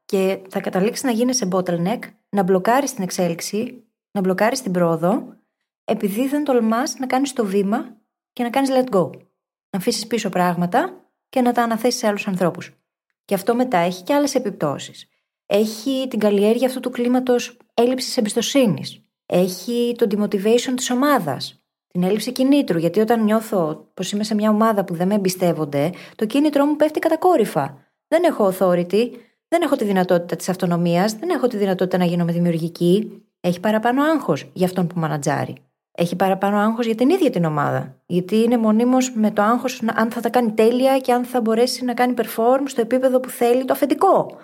και θα καταλήξει να γίνει σε bottleneck, να μπλοκάρεις την εξέλιξη, να μπλοκάρεις την πρόοδο, επειδή δεν τολμάς να κάνεις το βήμα και να κάνεις let go. Να αφήσεις πίσω πράγματα και να τα αναθέσεις σε άλλους ανθρώπους. Και αυτό μετά έχει και άλλες επιπτώσεις. Έχει την καλλιέργεια αυτού του κλίματος έλλειψης εμπιστοσύνης. Έχει το demotivation της ομάδας. Την έλλειψη κινήτρου. Γιατί όταν νιώθω πως είμαι σε μια ομάδα που δεν με εμπιστεύονται, το κίνητρό μου πέφτει κατακόρυφα. Δεν έχω authority, δεν έχω τη δυνατότητα της αυτονομίας, δεν έχω τη δυνατότητα να γίνομαι δημιουργική. έχει παραπάνω άγχος για αυτόν που μανατζάρει. Έχει παραπάνω άγχος για την ίδια την ομάδα. Γιατί είναι μονίμως με το άγχος αν θα τα κάνει τέλεια και αν θα μπορέσει να κάνει perform στο επίπεδο που θέλει το αφεντικό.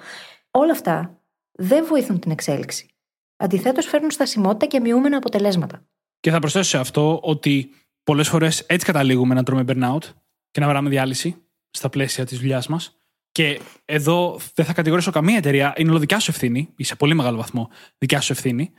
Όλα αυτά δεν βοηθούν την εξέλιξη. Αντιθέτως, φέρνουν στασιμότητα και μειούμενα αποτελέσματα. Και θα προσθέσω σε αυτό ότι πολλές φορές έτσι καταλήγουμε να τρώμε burnout και να βράμε διάλυση στα πλαίσια της δουλειάς μας. Και εδώ δεν θα κατηγορήσω καμία εταιρεία, είναι όλο δικιά σου ευθύνη, ή σε πολύ μεγάλο βαθμό δικιά σου ευθύνη.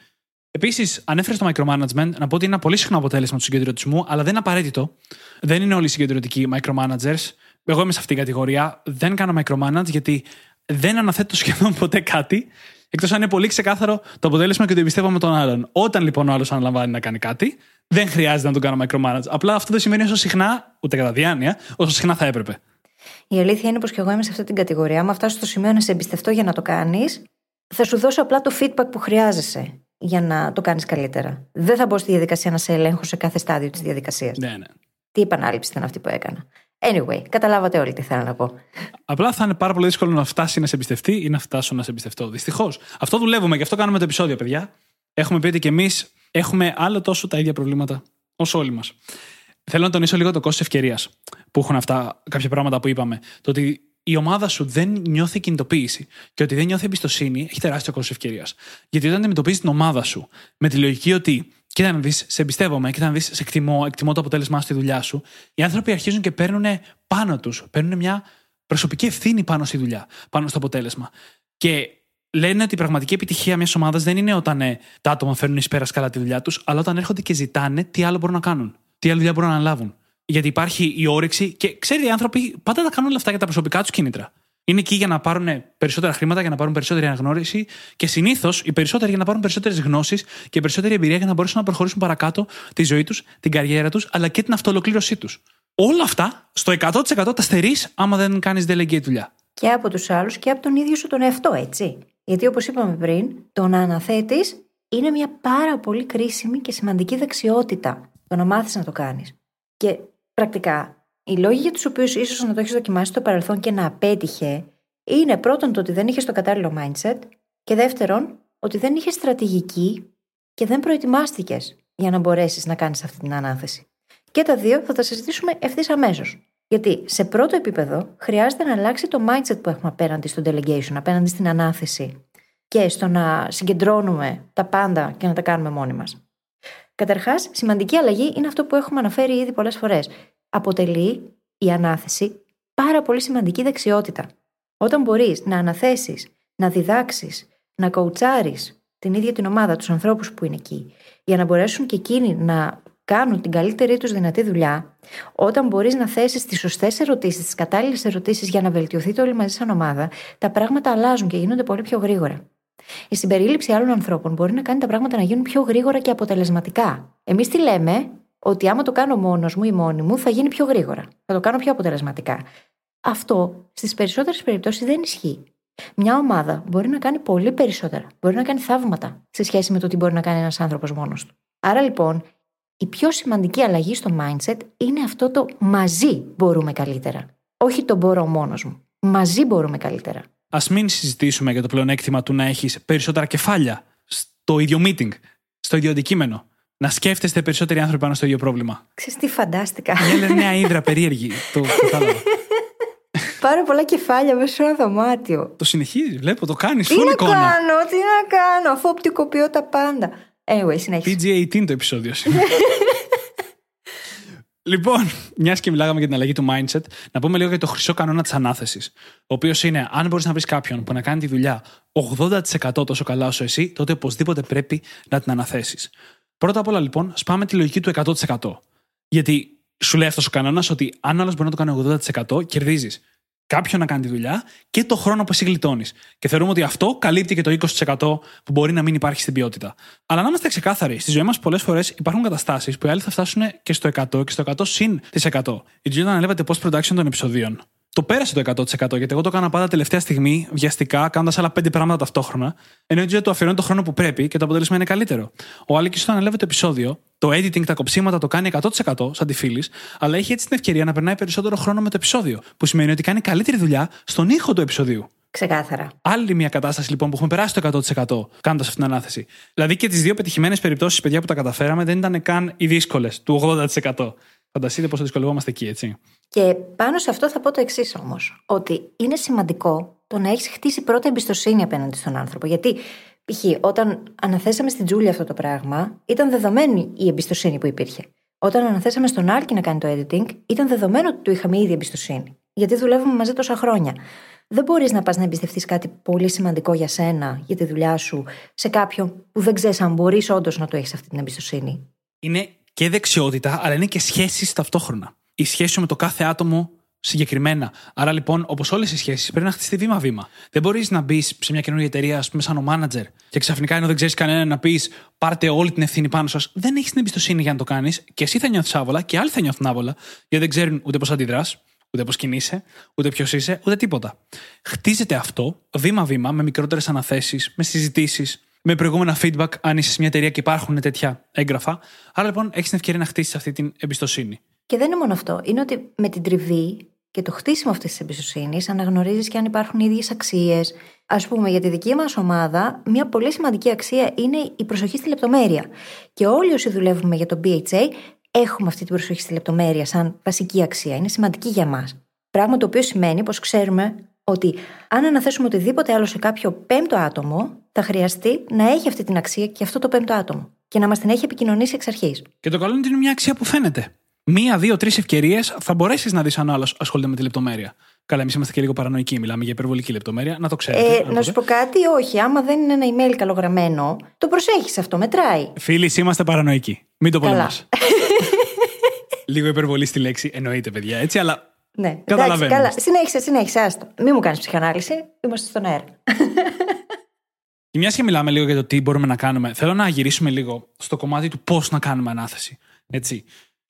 Επίσης, ανέφερες το micromanagement, να πω ότι είναι ένα πολύ συχνό αποτέλεσμα του συγκεντρωτισμού, αλλά δεν είναι απαραίτητο. Δεν είναι όλοι οι συγκεντρωτικοί micromanagers. Εγώ είμαι σε αυτήν την κατηγορία. Δεν κάνω micromanage γιατί δεν αναθέτω σχεδόν ποτέ κάτι, εκτός αν είναι πολύ ξεκάθαρο το αποτέλεσμα και το εμπιστεύομαι τον άλλον. Όταν λοιπόν ο άλλος αναλαμβάνει να κάνει κάτι, δεν χρειάζεται να τον κάνω micromanage. Απλά αυτό δεν σημαίνει όσο συχνά, ούτε κατά διάνοια, όσο συχνά θα έπρεπε. Η αλήθεια είναι πως και εγώ είμαι σε αυτή την κατηγορία. Αν φτάσω στο σημείο να σε εμπιστευτώ για να το κάνεις, θα σου δώσω απλά το feedback που χρειάζεσαι για να το κάνεις καλύτερα. Δεν θα μπω στη διαδικασία να σε ελέγχω σε κάθε στάδιο της διαδικασίας. Ναι, ναι. Τι επανάληψη ήταν αυτή που έκανα. Anyway, καταλάβατε όλοι τι θέλω να πω. Απλά θα είναι πάρα πολύ δύσκολο να φτάσει να σε εμπιστευτεί ή να φτάσω να σε εμπιστευτώ. Δυστυχώς. Αυτό δουλεύουμε και αυτό κάνουμε το επεισόδιο, παιδιά. Έχουμε πει ότι και εμείς έχουμε άλλο τόσο τα ίδια προβλήματα όσο όλοι μας. Θέλω να τονίσω λίγο το κόστος ευκαιρίας που έχουν αυτά κάποια πράγματα που είπαμε. Το ότι η ομάδα σου δεν νιώθει κινητοποίηση και ότι δεν νιώθει εμπιστοσύνη, έχει τεράστιο κόστος ευκαιρίας. Γιατί όταν αντιμετωπίζεις την ομάδα σου με τη λογική ότι κοίτα να δεις, σε εμπιστεύομαι, κοίτα να δεις, σε εκτιμώ, εκτιμώ το αποτέλεσμά στη δουλειά σου, οι άνθρωποι αρχίζουν και παίρνουν πάνω τους, παίρνουν μια προσωπική ευθύνη πάνω στη δουλειά, πάνω στο αποτέλεσμα. Και λένε ότι η πραγματική επιτυχία μιας ομάδας δεν είναι όταν ε, τα άτομα φέρνουν εις πέρας καλά τη δουλειά τους, αλλά όταν έρχονται και ζητάνε τι άλλο μπορούν να κάνουν, τι άλλη δουλειά μπορούν να αναλάβουν γιατί υπάρχει η όρεξη και ξέρει οι άνθρωποι πάντα τα κάνουν όλα αυτά για τα προσωπικά τους κίνητρα. Είναι εκεί για να πάρουν περισσότερα χρήματα, για να πάρουν περισσότερη αναγνώριση και συνήθως οι περισσότεροι για να πάρουν περισσότερες γνώσεις και περισσότερη εμπειρία για να μπορέσουν να προχωρήσουν παρακάτω τη ζωή τους, την καριέρα τους, αλλά και την αυτοολοκλήρωσή τους. Όλα αυτά στο 100% τα στερείς άμα δεν κάνεις delegate δουλειά. Και από τους άλλους και από τον ίδιο σου τον εαυτό, έτσι. Γιατί όπως είπαμε πριν, το να αναθέτεις είναι μια πάρα πολύ κρίσιμη και σημαντική δεξιότητα. Το να μάθεις να το κάνεις. Και Πρακτικά, οι λόγοι για τους οποίους ίσως να το έχεις δοκιμάσει στο παρελθόν και να απέτυχε είναι πρώτον το ότι δεν είχες το κατάλληλο mindset και δεύτερον ότι δεν είχες στρατηγική και δεν προετοιμάστηκες για να μπορέσεις να κάνεις αυτή την ανάθεση. Και τα δύο θα τα συζητήσουμε ευθύς αμέσως. Γιατί σε πρώτο επίπεδο χρειάζεται να αλλάξει το mindset που έχουμε απέναντι στο delegation, απέναντι στην ανάθεση και στο να συγκεντρώνουμε τα πάντα και να τα κάνουμε μόνοι μας. Καταρχάς, σημαντική αλλαγή είναι αυτό που έχουμε αναφέρει ήδη πολλές φορές. Αποτελεί η ανάθεση πάρα πολύ σημαντική δεξιότητα. Όταν μπορείς να αναθέσεις, να διδάξεις, να κοουτσάρεις την ίδια την ομάδα, τους ανθρώπους που είναι εκεί, για να μπορέσουν και εκείνοι να κάνουν την καλύτερη τους δυνατή δουλειά, όταν μπορείς να θέσεις τις σωστές ερωτήσεις, τις κατάλληλες ερωτήσεις για να βελτιωθείτε όλοι μαζί σαν ομάδα, τα πράγματα αλλάζουν και γίνονται πολύ πιο γρήγορα. Η συμπερίληψη άλλων ανθρώπων μπορεί να κάνει τα πράγματα να γίνουν πιο γρήγορα και αποτελεσματικά. Εμείς τι λέμε, ότι άμα το κάνω μόνος μου ή μόνη μου, θα γίνει πιο γρήγορα. Θα το κάνω πιο αποτελεσματικά. Αυτό στις περισσότερες περιπτώσεις δεν ισχύει. Μια ομάδα μπορεί να κάνει πολύ περισσότερα. Μπορεί να κάνει θαύματα σε σχέση με το τι μπορεί να κάνει ένας άνθρωπος μόνος του. Άρα λοιπόν, η πιο σημαντική αλλαγή στο mindset είναι αυτό το μαζί μπορούμε καλύτερα. Όχι το μπορώ μόνος μου. Μαζί μπορούμε καλύτερα ας μην συζητήσουμε για το πλεονέκτημα του να έχεις περισσότερα κεφάλια στο ίδιο meeting, στο ίδιο αντικείμενο. Να σκέφτεστε περισσότεροι άνθρωποι πάνω στο ίδιο πρόβλημα. Ξέρεις τι φαντάστηκα; Μια νέα ύδρα περίεργη. το κατάλαβα. Πάρα πολλά κεφάλια μέσα σε ένα δωμάτιο. Το συνεχίζεις, βλέπω, το κάνεις. Τι να κάνω, τι να κάνω, αφού οπτικοποιώ τα πάντα. Anyway, συνέχισε. PG-18 το επεισόδιο σήμερα. Λοιπόν, μιας και μιλάγαμε για την αλλαγή του mindset, να πούμε λίγο για το χρυσό κανόνα της ανάθεσης. Ο οποίος είναι, αν μπορείς να βρεις κάποιον που να κάνει τη δουλειά 80% τόσο καλά όσο εσύ, τότε οπωσδήποτε πρέπει να την αναθέσεις. Πρώτα απ' όλα, λοιπόν, σπάμε τη λογική του 100%. Γιατί σου λέει αυτός ο κανόνας ότι αν άλλος μπορεί να το κάνει 80%, κερδίζεις κάποιον να κάνει τη δουλειά και το χρόνο που εσύ γλιτώνεις. Και θεωρούμε ότι αυτό καλύπτει και το 20% που μπορεί να μην υπάρχει στην ποιότητα. Αλλά να είμαστε ξεκάθαροι, στη ζωή μας πολλές φορές υπάρχουν καταστάσεις που οι άλλοι θα φτάσουν και στο 100 και στο 100 συν τη 100. Η Τζιόνα ανέλαβε post production των επεισοδίων το πέρασε το 100% γιατί εγώ το έκανα πάντα τελευταία στιγμή, βιαστικά, κάνοντας άλλα πέντε πράγματα ταυτόχρονα. Ενώ η το αφιερώνει το χρόνο που πρέπει και το αποτέλεσμα είναι καλύτερο. Ο Άλκη, όταν ανέλαβε το επεισόδιο, το editing, τα κοψίματα το κάνει 100% σαν τη φίλης, αλλά έχει έτσι την ευκαιρία να περνάει περισσότερο χρόνο με το επεισόδιο. Που σημαίνει ότι κάνει καλύτερη δουλειά στον ήχο του επεισοδίου. Ξεκάθαρα. Άλλη μια κατάσταση λοιπόν που έχουμε περάσει το 100% κάνοντας αυτή την ανάθεση. Δηλαδή και τις δύο πετυχημένες περιπτώσεις, παιδιά που τα καταφέραμε, δεν ήταν καν οι δύσκολες του 80%. Φανταστείτε πόσο δυσκολευόμαστε εκεί, έτσι. Και πάνω σε αυτό θα πω το εξής όμως. Ότι είναι σημαντικό το να έχεις χτίσει πρώτα εμπιστοσύνη απέναντι στον άνθρωπο. Γιατί, π.χ., όταν αναθέσαμε στην Τζούλια αυτό το πράγμα, ήταν δεδομένη η εμπιστοσύνη που υπήρχε. Όταν αναθέσαμε στον Άρκη να κάνει το editing, ήταν δεδομένο ότι του είχαμε ήδη εμπιστοσύνη. Γιατί δουλεύουμε μαζί τόσα χρόνια. Δεν μπορείς να πας να εμπιστευτείς κάτι πολύ σημαντικό για σένα, για τη δουλειά σου, σε κάποιον που δεν ξέρεις αν μπορείς όντως να του έχεις αυτή την εμπιστοσύνη. Είναι και δεξιότητα, αλλά είναι και σχέσεις ταυτόχρονα. Η σχέση σου με το κάθε άτομο συγκεκριμένα. Άρα λοιπόν, όπως όλες οι σχέσεις, πρέπει να χτιστεί βήμα-βήμα. Δεν μπορείς να μπεις σε μια καινούργια εταιρεία, ας πούμε, σαν ο μάνατζερ, και ξαφνικά ενώ δεν ξέρεις κανένα να πεις πάρτε όλη την ευθύνη πάνω σας. Δεν έχεις την εμπιστοσύνη για να το κάνεις και εσύ θα νιώθεις άβολα και άλλοι θα νιώθουν άβολα, γιατί δεν ξέρουν ούτε πώς αντιδράς, ούτε πώς κινείσαι, ούτε ποιος είσαι, ούτε τίποτα. Χτίζεται αυτό βήμα-βήμα με μικρότερες αναθέσεις, με συζητήσεις, με προηγούμενα feedback, αν είσαι σε μια εταιρεία και υπάρχουν τέτοια έγγραφα. Άρα λοιπόν έχεις την ευκαιρία να χτίσεις αυτή την εμπιστοσύνη. Και δεν είναι μόνο αυτό. Είναι ότι με την τριβή και το χτίσιμο αυτής της εμπιστοσύνης αναγνωρίζεις και αν υπάρχουν ίδιες αξίες. Α πούμε, για τη δική μας ομάδα, μια πολύ σημαντική αξία είναι η προσοχή στη λεπτομέρεια. Και όλοι όσοι δουλεύουμε για το BHA έχουμε αυτή την προσοχή στη λεπτομέρεια σαν βασική αξία. Είναι σημαντική για μας. Πράγμα το οποίο σημαίνει πως ξέρουμε ότι αν αναθέσουμε οτιδήποτε άλλο σε κάποιο πέμπτο άτομο, θα χρειαστεί να έχει αυτή την αξία και αυτό το πέμπτο άτομο. Και να μας την έχει επικοινωνήσει εξ αρχής. Και το καλό είναι ότι είναι μια αξία που φαίνεται. Μία, δύο, τρεις ευκαιρίες θα μπορέσεις να δεις αν ο άλλος ασχολείται με τη λεπτομέρεια. Καλά, εμείς είμαστε και λίγο παρανοϊκοί, μιλάμε για υπερβολική λεπτομέρεια. Να το ξέρετε. Ε, να σου πω κάτι, όχι. Άμα δεν είναι ένα email καλογραμμένο, το προσέχεις αυτό, μετράει. Φίλοι, είμαστε παρανοϊκοί. Μην το πολεμάς. λίγο υπερβολή στη λέξη εννοείται, παιδιά, έτσι, αλλά. Ναι, εντάξει, καλά. Συνέχισε, συνέχισε. Άστο. Μην μου κάνεις ψυχανάλυση. Είμαστε στον αέρα. Και μιας και μιλάμε λίγο για το τι μπορούμε να κάνουμε, θέλω να γυρίσουμε λίγο στο κομμάτι του πώς να κάνουμε ανάθεση. Έτσι.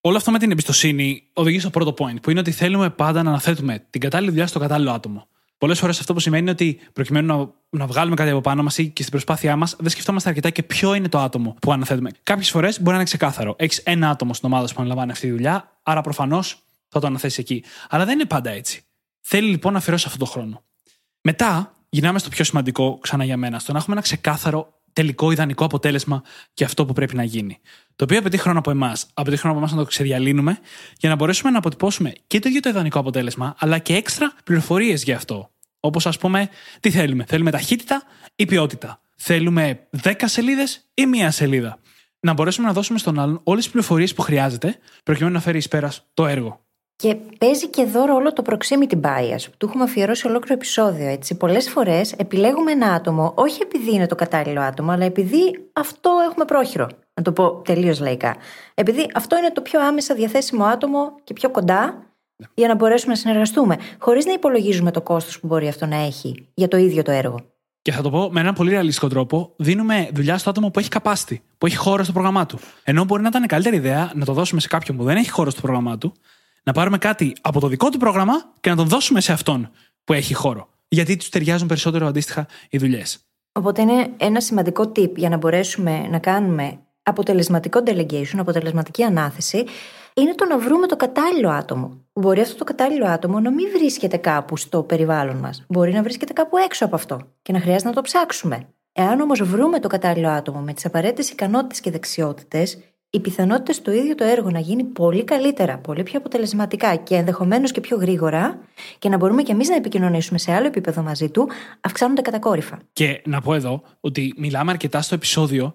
Όλο αυτό με την εμπιστοσύνη οδηγεί στο πρώτο point, που είναι ότι θέλουμε πάντα να αναθέτουμε την κατάλληλη δουλειά στο κατάλληλο άτομο. Πολλές φορές αυτό που σημαίνει είναι ότι προκειμένου να, να βγάλουμε κάτι από πάνω μας ή και στην προσπάθειά μας, δεν σκεφτόμαστε αρκετά και ποιο είναι το άτομο που αναθέτουμε. Κάποιες φορές μπορεί να είναι ξεκάθαρο. Έχεις ένα άτομο στην ομάδα που αναλαμβάνει αυτή τη δουλειά, άρα προφανώς θα το αναθέσεις εκεί. Αλλά δεν είναι πάντα έτσι. Θέλει λοιπόν να αφιερώσει αυτό το χρόνο. Μετά, γυρνάμε στο πιο σημαντικό ξανά για μένα, στο να έχουμε ένα ξεκάθαρο τελικό ιδανικό αποτέλεσμα για αυτό που πρέπει να γίνει. Το οποίο απαιτεί χρόνο από εμάς. Απαιτεί χρόνο από εμάς να το ξεδιαλύνουμε για να μπορέσουμε να αποτυπώσουμε και το ίδιο το ιδανικό αποτέλεσμα, αλλά και έξτρα πληροφορίες για αυτό. Όπως ας πούμε, τι θέλουμε. Θέλουμε ταχύτητα ή ποιότητα; Θέλουμε 10 σελίδες ή μία σελίδα; Να μπορέσουμε να δώσουμε στον άλλον όλες τις πληροφορίες που χρειάζεται προκειμένου να φέρει εις πέρας το έργο. Και παίζει και εδώ ρόλο το proximity bias, που του έχουμε αφιερώσει ολόκληρο επεισόδιο. Έτσι. Πολλές φορές επιλέγουμε ένα άτομο, όχι επειδή είναι το κατάλληλο άτομο, αλλά επειδή αυτό έχουμε πρόχειρο. Να το πω τελείως λαϊκά. Επειδή αυτό είναι το πιο άμεσα διαθέσιμο άτομο και πιο κοντά για να μπορέσουμε να συνεργαστούμε, χωρίς να υπολογίζουμε το κόστος που μπορεί αυτό να έχει για το ίδιο το έργο. Και θα το πω με έναν πολύ ρεαλιστικό τρόπο, δίνουμε δουλειά στο άτομο που έχει capacity, που έχει χώρο στο πρόγραμμά του. Ενώ μπορεί να ήταν καλύτερη ιδέα να το δώσουμε σε κάποιον που δεν έχει χώρο στο πρόγραμμά του, να πάρουμε κάτι από το δικό του πρόγραμμα και να τον δώσουμε σε αυτόν που έχει χώρο. Γιατί τους ταιριάζουν περισσότερο αντίστοιχα οι δουλειές. Οπότε είναι ένα σημαντικό tip για να μπορέσουμε να κάνουμε αποτελεσματικό delegation, αποτελεσματική ανάθεση, είναι το να βρούμε το κατάλληλο άτομο. Μπορεί αυτό το κατάλληλο άτομο να μην βρίσκεται κάπου στο περιβάλλον μας. Μπορεί να βρίσκεται κάπου έξω από αυτό και να χρειάζεται να το ψάξουμε. Εάν όμως βρούμε το κατάλληλο άτομο με τις απαραίτητες ικανότητες και δεξιότητες, οι πιθανότητες στο ίδιο το έργο να γίνει πολύ καλύτερα, πολύ πιο αποτελεσματικά και ενδεχομένως και πιο γρήγορα και να μπορούμε και εμείς να επικοινωνήσουμε σε άλλο επίπεδο μαζί του, αυξάνονται κατακόρυφα. Και να πω εδώ ότι μιλάμε αρκετά στο επεισόδιο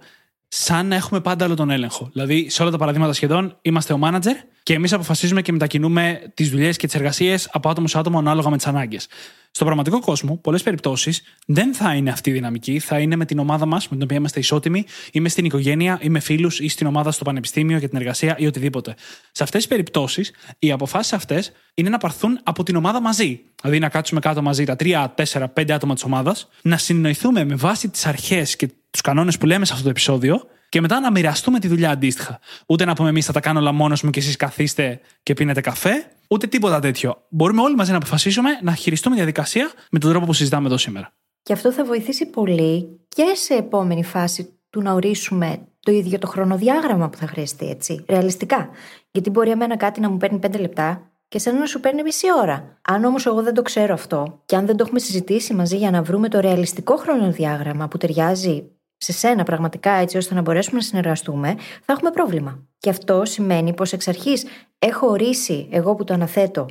σαν να έχουμε πάντα άλλο τον έλεγχο. Δηλαδή, σε όλα τα παραδείγματα σχεδόν, είμαστε ο μάνατζερ και εμείς αποφασίζουμε και μετακινούμε τις δουλειές και τις εργασίες από άτομο σε άτομο ανάλογα με τις ανάγκες. Στον πραγματικό κόσμο, πολλές περιπτώσεις δεν θα είναι αυτή η δυναμική. Θα είναι με την ομάδα μας, με την οποία είμαστε ισότιμοι, ή με στην οικογένεια, ή με φίλους, ή στην ομάδα στο πανεπιστήμιο για την εργασία ή οτιδήποτε. Σε αυτές τις περιπτώσεις, οι αποφάσεις αυτές είναι να παρθούν από την ομάδα μαζί. Δηλαδή, να κάτσουμε κάτω μαζί τα 3, 4, 5 άτομα της ομάδας, να συνεννοηθούμε με βάση τις αρχές και τους κανόνες που λέμε σε αυτό το επεισόδιο και μετά να μοιραστούμε τη δουλειά αντίστοιχα. Ούτε να πούμε εμείς θα τα κάνω όλα μόνος μου και εσείς καθίστε και πίνετε καφέ, ούτε τίποτα τέτοιο. Μπορούμε όλοι μαζί να αποφασίσουμε να χειριστούμε τη διαδικασία με τον τρόπο που συζητάμε εδώ σήμερα. Και αυτό θα βοηθήσει πολύ και σε επόμενη φάση του να ορίσουμε το ίδιο το χρονοδιάγραμμα που θα χρειαστεί, έτσι. Ρεαλιστικά. Γιατί μπορεί εμένα κάτι να μου παίρνει 5 λεπτά και σαν να σου παίρνει μισή ώρα. Αν όμως εγώ δεν το ξέρω αυτό, και αν δεν το έχουμε συζητήσει μαζί για να βρούμε το ρεαλιστικό χρονοδιάγραμμα που ταιριάζει σε σένα πραγματικά έτσι ώστε να μπορέσουμε να συνεργαστούμε, θα έχουμε πρόβλημα. Και αυτό σημαίνει πως εξ αρχής έχω ορίσει, εγώ που το αναθέτω,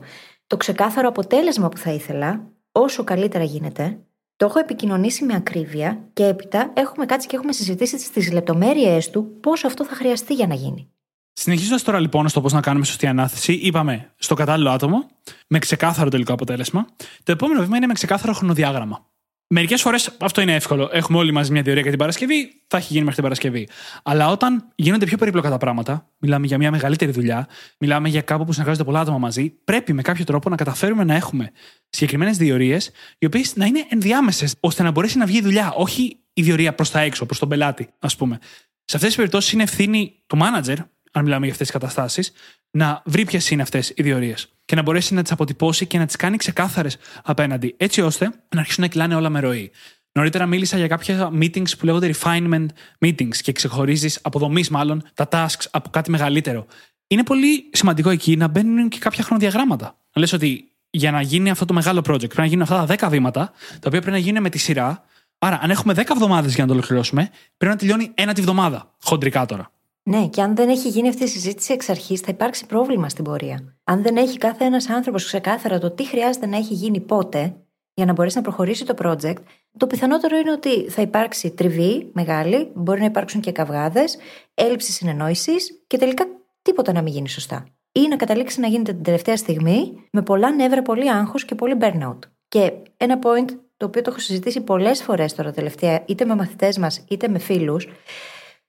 το ξεκάθαρο αποτέλεσμα που θα ήθελα, όσο καλύτερα γίνεται, το έχω επικοινωνήσει με ακρίβεια και έπειτα έχουμε κάτσει και έχουμε συζητήσει στις λεπτομέρειές του πώς αυτό θα χρειαστεί για να γίνει. Συνεχίζοντας τώρα λοιπόν στο πώς να κάνουμε σωστή ανάθεση, είπαμε στο κατάλληλο άτομο, με ξεκάθαρο τελικό αποτέλεσμα. Το επόμενο βήμα είναι με ξεκάθαρο χρονοδιάγραμμα. Μερικές φορές αυτό είναι εύκολο. Έχουμε όλοι μαζί μια θεωρία για την Παρασκευή, θα έχει γίνει μέχρι την Παρασκευή. Αλλά όταν γίνονται πιο περίπλοκα τα πράγματα, μιλάμε για μια μεγαλύτερη δουλειά, μιλάμε για κάπου που συνεργάζονται πολλά άτομα μαζί, πρέπει με κάποιο τρόπο να καταφέρουμε να έχουμε συγκεκριμένες διορίες, οι οποίες να είναι ενδιάμεσες, ώστε να μπορέσει να βγει η δουλειά, όχι η διορία προς τα έξω, προς τον πελάτη, ας πούμε. Σε αυτές τις περιπτώσεις είναι ευθύνη του manager, αν μιλάμε για αυτές τις καταστάσεις, να βρει ποιες είναι αυτές οι διορίες και να μπορέσει να τις αποτυπώσει και να τις κάνει ξεκάθαρες απέναντι, έτσι ώστε να αρχίσουν να κυλάνε όλα με ροή. Νωρίτερα μίλησα για κάποια meetings που λέγονται refinement meetings και ξεχωρίζεις, αποδομής μάλλον, τα tasks από κάτι μεγαλύτερο. Είναι πολύ σημαντικό εκεί να μπαίνουν και κάποια χρονοδιαγράμματα. Να λες ότι για να γίνει αυτό το μεγάλο project πρέπει να γίνουν αυτά τα 10 βήματα, τα οποία πρέπει να γίνουν με τη σειρά. Άρα, αν έχουμε 10 εβδομάδες για να το ολοκληρώσουμε, πρέπει να τελειώνει ένα τη βδομάδα. Χοντρικά τώρα. Ναι, και αν δεν έχει γίνει αυτή η συζήτηση εξ αρχής, θα υπάρξει πρόβλημα στην πορεία. Αν δεν έχει κάθε ένας άνθρωπος ξεκάθαρα το τι χρειάζεται να έχει γίνει πότε, για να μπορέσει να προχωρήσει το project, το πιθανότερο είναι ότι θα υπάρξει τριβή μεγάλη, μπορεί να υπάρξουν και καυγάδες, έλλειψη συνεννόησης και τελικά τίποτα να μην γίνει σωστά. Ή να καταλήξει να γίνεται την τελευταία στιγμή με πολλά νεύρα, πολύ άγχος και πολύ burnout. Και ένα point το οποίο το έχω συζητήσει πολλές φορές τώρα τελευταία, είτε με μαθητές μας είτε με φίλους,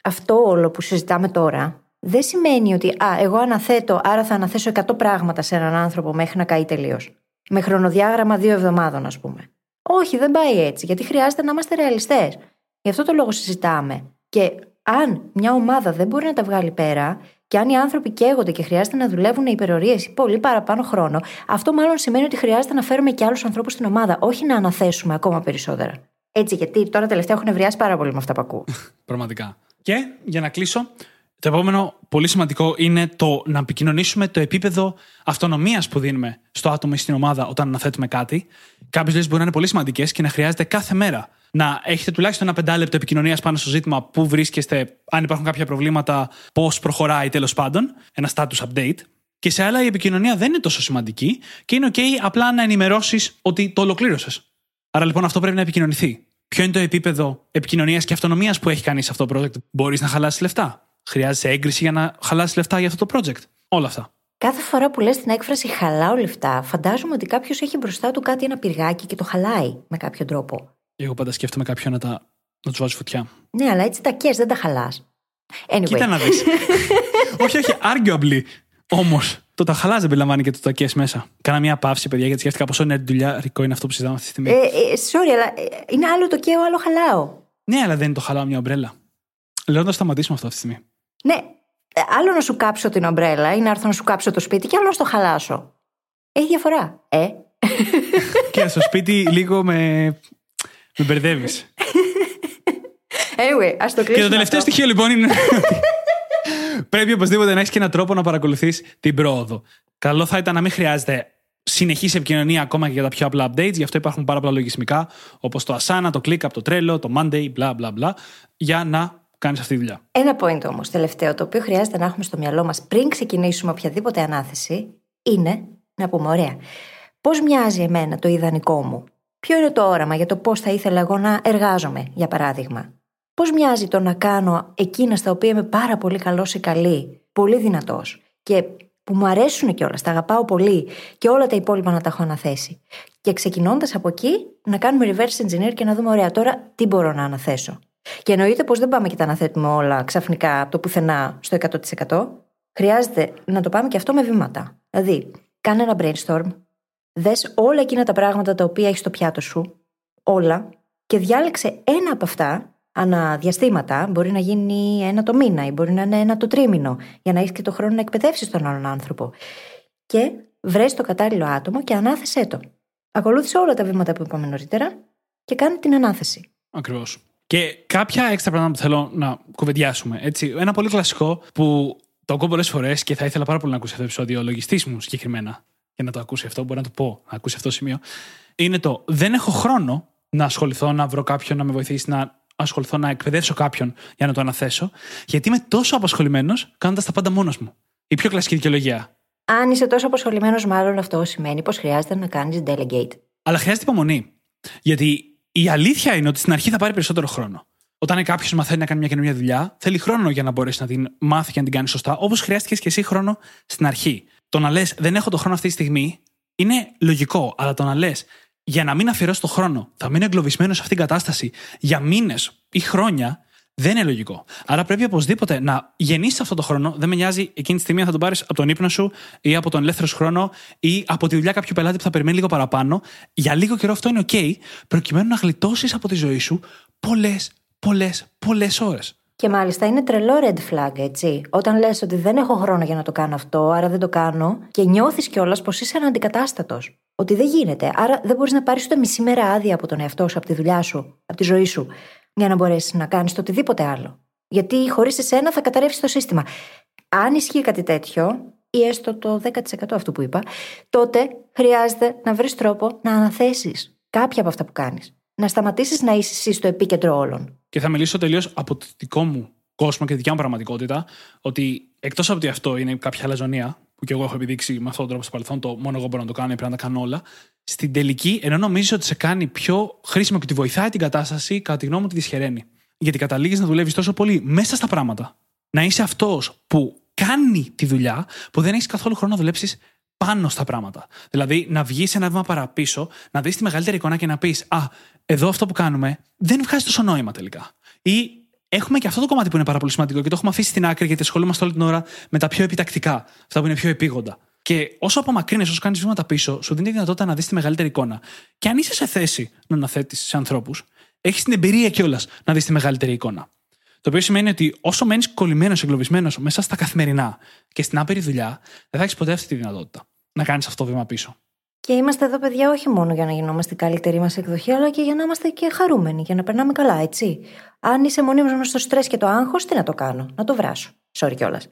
αυτό όλο που συζητάμε τώρα δεν σημαίνει ότι α, εγώ αναθέτω, άρα θα αναθέσω 100 πράγματα σε έναν άνθρωπο μέχρι να καεί τελείως. Με χρονοδιάγραμμα δύο εβδομάδων, ας πούμε. Όχι, δεν πάει έτσι, γιατί χρειάζεται να είμαστε ρεαλιστές. Γι' αυτό το λόγο συζητάμε. Και αν μια ομάδα δεν μπορεί να τα βγάλει πέρα, και αν οι άνθρωποι καίγονται και χρειάζεται να δουλεύουν υπερορίες ή πολύ παραπάνω χρόνο, αυτό μάλλον σημαίνει ότι χρειάζεται να φέρουμε και άλλους ανθρώπους στην ομάδα, όχι να αναθέσουμε ακόμα περισσότερα. Έτσι, γιατί τώρα τελευταία έχουν ευριάσει πάρα πολύ με αυτά που ακούω. Πραγματικά. Και για να κλείσω, το επόμενο πολύ σημαντικό είναι το να επικοινωνήσουμε το επίπεδο αυτονομίας που δίνουμε στο άτομο ή στην ομάδα όταν αναθέτουμε κάτι. Κάποιες λύσεις μπορεί να είναι πολύ σημαντικές και να χρειάζεται κάθε μέρα να έχετε τουλάχιστον ένα πεντάλεπτο επικοινωνίας πάνω στο ζήτημα πού βρίσκεστε, αν υπάρχουν κάποια προβλήματα, πώς προχωράει τέλος πάντων, ένα status update. Και σε άλλα η επικοινωνία δεν είναι τόσο σημαντική και είναι OK απλά να ενημερώσεις ότι το ολοκλήρωσες. Άρα λοιπόν αυτό πρέπει να επικοινωνηθεί. Ποιο είναι το επίπεδο επικοινωνίας και αυτονομίας που έχει κανείς αυτό το project; Μπορείς να χαλάσεις λεφτά. Χρειάζεσαι έγκριση για να χαλάσεις λεφτά για αυτό το project. Όλα αυτά. Κάθε φορά που λες την έκφραση χαλάω λεφτά, φαντάζομαι ότι κάποιος έχει μπροστά του κάτι ένα πυργάκι και το χαλάει με κάποιο τρόπο. Εγώ πάντα σκέφτομαι κάποιον να, τα... να τους βάζει φωτιά. Ναι, αλλά έτσι τα κες, δεν τα χαλάς. Anyway. Κοίτα να δεις. όχι, όχι, arguably. Όμως, το τα χαλά δεν περιλαμβάνει και το τακέ μέσα. Κάνα μια παύση, παιδιά, γιατί σκέφτηκα πόσο είναι δουλειά ρικό είναι αυτό που συζητάμε αυτή τη στιγμή. Ε, ε, sorry, αλλά ε, είναι άλλο το καίω, άλλο χαλάω. Ναι, αλλά δεν είναι το χαλάω μια ομπρέλα. Λέω να σταματήσουμε αυτό αυτή τη στιγμή. Ναι, ε, άλλο να σου κάψω την ομπρέλα ή να έρθω να σου κάψω το σπίτι και άλλο να στο χαλάσω. Έχει διαφορά. Ε. και στο σπίτι λίγο με. με μπερδεύεις. Anyway, ας το κλείσουμε. Και το τελευταίο αυτό. στοιχείο λοιπόν είναι. Πρέπει οπωσδήποτε να έχεις και έναν τρόπο να παρακολουθείς την πρόοδο. Καλό θα ήταν να μην χρειάζεται συνεχής επικοινωνία ακόμα και για τα πιο απλά updates. Γι' αυτό υπάρχουν πάρα πολλά λογισμικά όπως το Asana, το ClickUp, το Trello, το Monday, bla bla bla, για να κάνεις αυτή τη δουλειά. Ένα point όμως, τελευταίο, το οποίο χρειάζεται να έχουμε στο μυαλό μας πριν ξεκινήσουμε οποιαδήποτε ανάθεση, είναι να πούμε: Ωραία, πώς μοιάζει εμένα το ιδανικό μου, Ποιο είναι το όραμα για το πώς θα ήθελα εγώ να εργάζομαι, για παράδειγμα; Πώς μοιάζει το να κάνω εκείνα στα οποία είμαι πάρα πολύ καλός ή καλή, πολύ δυνατός και που μου αρέσουν κιόλας, τα αγαπάω πολύ και όλα τα υπόλοιπα να τα έχω αναθέσει. Και ξεκινώντας από εκεί, να κάνουμε reverse engineer και να δούμε, ωραία, τώρα τι μπορώ να αναθέσω. Και εννοείται πως δεν πάμε και τα αναθέτουμε όλα ξαφνικά από το πουθενά στο 100%. Χρειάζεται να το πάμε και αυτό με βήματα. Δηλαδή, κάνε ένα brainstorm, δες όλα εκείνα τα πράγματα τα οποία έχει στο πιάτο σου, όλα, και διάλεξε ένα από αυτά αναδιαστήματα. Μπορεί να γίνει ένα το μήνα ή μπορεί να είναι ένα το τρίμηνο, για να έχεις και το χρόνο να εκπαιδεύσεις τον άλλον άνθρωπο. Και βρες το κατάλληλο άτομο και ανάθεσέ το. Ακολούθησε όλα τα βήματα που είπαμε νωρίτερα και κάνε την ανάθεση. Ακριβώς. Και κάποια έξτρα πράγματα που θέλω να κουβεντιάσουμε. Έτσι. Ένα πολύ κλασικό που το ακούω πολλές φορές και θα ήθελα πάρα πολύ να ακούσει αυτό το επεισόδιο, ο λογιστής μου συγκεκριμένα. για να το ακούσει αυτό, μπορεί να το πω, να ακούσει αυτό το σημείο. Είναι το δεν έχω χρόνο να ασχοληθώ, να βρω κάποιον να με βοηθήσει, να ασχοληθώ να εκπαιδεύσω κάποιον για να το αναθέσω, γιατί είμαι τόσο απασχολημένος κάνοντας τα πάντα μόνος μου. Η πιο κλασική δικαιολογία. Αν είσαι τόσο απασχολημένος, μάλλον αυτό σημαίνει πως χρειάζεται να κάνεις delegate. Αλλά χρειάζεται υπομονή. Γιατί η αλήθεια είναι ότι στην αρχή θα πάρει περισσότερο χρόνο. Όταν κάποιος μαθαίνει να κάνει μια καινούργια δουλειά, θέλει χρόνο για να μπορέσει να την μάθει και να την κάνει σωστά, όπως χρειάστηκες και εσύ χρόνο στην αρχή. Το να λες, δεν έχω το χρόνο αυτή τη στιγμή, είναι λογικό. Αλλά το να λες, για να μην αφιερώσω το χρόνο, θα μείνω εγκλωβισμένος σε αυτήν την κατάσταση για μήνες ή χρόνια, δεν είναι λογικό. Άρα πρέπει οπωσδήποτε να γεννήσεις αυτό το χρόνο. Δεν με νοιάζει εκείνη τη στιγμή θα τον πάρεις από τον ύπνο σου ή από τον ελεύθερο σου χρόνο ή από τη δουλειά κάποιου πελάτη που θα περιμένει λίγο παραπάνω. Για λίγο καιρό αυτό είναι OK, προκειμένου να γλιτώσεις από τη ζωή σου πολλές, πολλές, πολλές ώρες. Και μάλιστα είναι τρελό red flag, έτσι. Όταν λες ότι δεν έχω χρόνο για να το κάνω αυτό, άρα δεν το κάνω, και νιώθεις κιόλας πως είσαι αναντικατάστατος. Ότι δεν γίνεται. Άρα δεν μπορείς να πάρεις ούτε μισή μέρα άδεια από τον εαυτό σου, από τη δουλειά σου, από τη ζωή σου, για να μπορέσεις να κάνεις το οτιδήποτε άλλο. Γιατί χωρίς εσένα θα καταρρεύσει το σύστημα. Αν ισχύει κάτι τέτοιο, ή έστω το 10% αυτού που είπα, τότε χρειάζεται να βρεις τρόπο να αναθέσεις κάποια από αυτά που κάνεις. Να σταματήσεις να είσαι εσύ στο επίκεντρο όλων. Και θα μιλήσω τελείως από το δικό μου κόσμο και τη δικιά μου πραγματικότητα, ότι εκτός από ότι αυτό είναι κάποια αλαζονία, που και εγώ έχω επιδείξει με αυτόν τον τρόπο στο παρελθόν, το μόνο εγώ μπορώ να το κάνω ή πρέπει να τα κάνω όλα, στην τελική, ενώ νομίζει ότι σε κάνει πιο χρήσιμο και τη βοηθάει την κατάσταση, κατά τη γνώμη μου τη δυσχεραίνει. Γιατί καταλήγεις να δουλεύεις τόσο πολύ μέσα στα πράγματα. Να είσαι αυτός που κάνει τη δουλειά, που δεν έχεις καθόλου χρόνο να δουλέψεις πάνω στα πράγματα. Δηλαδή, να βγεις ένα βήμα παραπίσω, να δεις τη μεγαλύτερη εικόνα και να πεις Α, εδώ αυτό που κάνουμε δεν βγάζει τόσο νόημα τελικά. Ή έχουμε και αυτό το κομμάτι που είναι πάρα πολύ σημαντικό και το έχουμε αφήσει στην άκρη γιατί ασχολούμαστε όλη την ώρα με τα πιο επιτακτικά, αυτά που είναι πιο επίγοντα. Και όσο απομακρύνει, όσο κάνεις βήματα πίσω, σου δίνει τη δυνατότητα να δεις τη μεγαλύτερη εικόνα. Και αν είσαι σε θέση να αναθέτεις σε ανθρώπους, έχεις την εμπειρία κιόλας να δεις τη μεγαλύτερη εικόνα. Το οποίο σημαίνει ότι όσο μένεις κολλημένος, εγκλωβισμένος μέσα στα καθημερινά και στην άπειρη δουλειά, δεν θα έχεις ποτέ αυτή τη δυνατότητα να κάνεις αυτό το βήμα πίσω. Και είμαστε εδώ, παιδιά, όχι μόνο για να γινόμαστε η καλύτερη μα εκδοχή, αλλά και για να είμαστε και χαρούμενοι, για να περνάμε καλά, έτσι. Αν είσαι μονίμως στο στρες και το άγχος, τι να το κάνω, να το βράσω. Sorry κιόλας.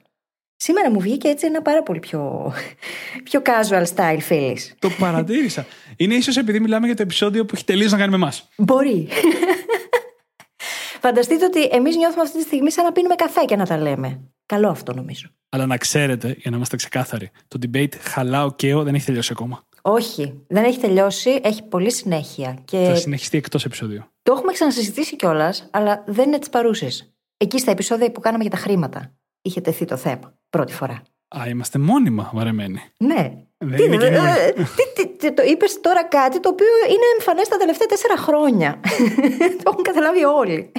Σήμερα μου βγήκε έτσι ένα πάρα πολύ πιο, πιο casual style, φίλη. Το παρατήρησα. Είναι ίσως επειδή μιλάμε για το επεισόδιο που έχει τελείως να κάνει με εμάς. Μπορεί. Φανταστείτε ότι εμείς νιώθουμε αυτή τη στιγμή σαν να πίνουμε καφέ και να τα λέμε. Καλό αυτό νομίζω. Αλλά να ξέρετε, για να είμαστε ξεκάθαροι, το debate χαλάω και δεν έχει τελειώσει ακόμα. Όχι, δεν έχει τελειώσει, έχει πολύ συνέχεια. Και... Θα συνεχιστεί εκτός επεισόδιο. Το έχουμε ξανασυζητήσει κιόλας, αλλά δεν είναι της παρούσης. Εκεί στα επεισόδια που κάναμε για τα χρήματα είχε τεθεί το θέμα πρώτη φορά. Α, είμαστε μόνιμα βαρεμένοι. Ναι. Δεν Τι, είναι ε, καινούριο. ε, τι, τι, τι, το είπες τώρα κάτι το οποίο είναι εμφανές τα τελευταία τέσσερα χρόνια. το έχουν καταλάβει όλοι.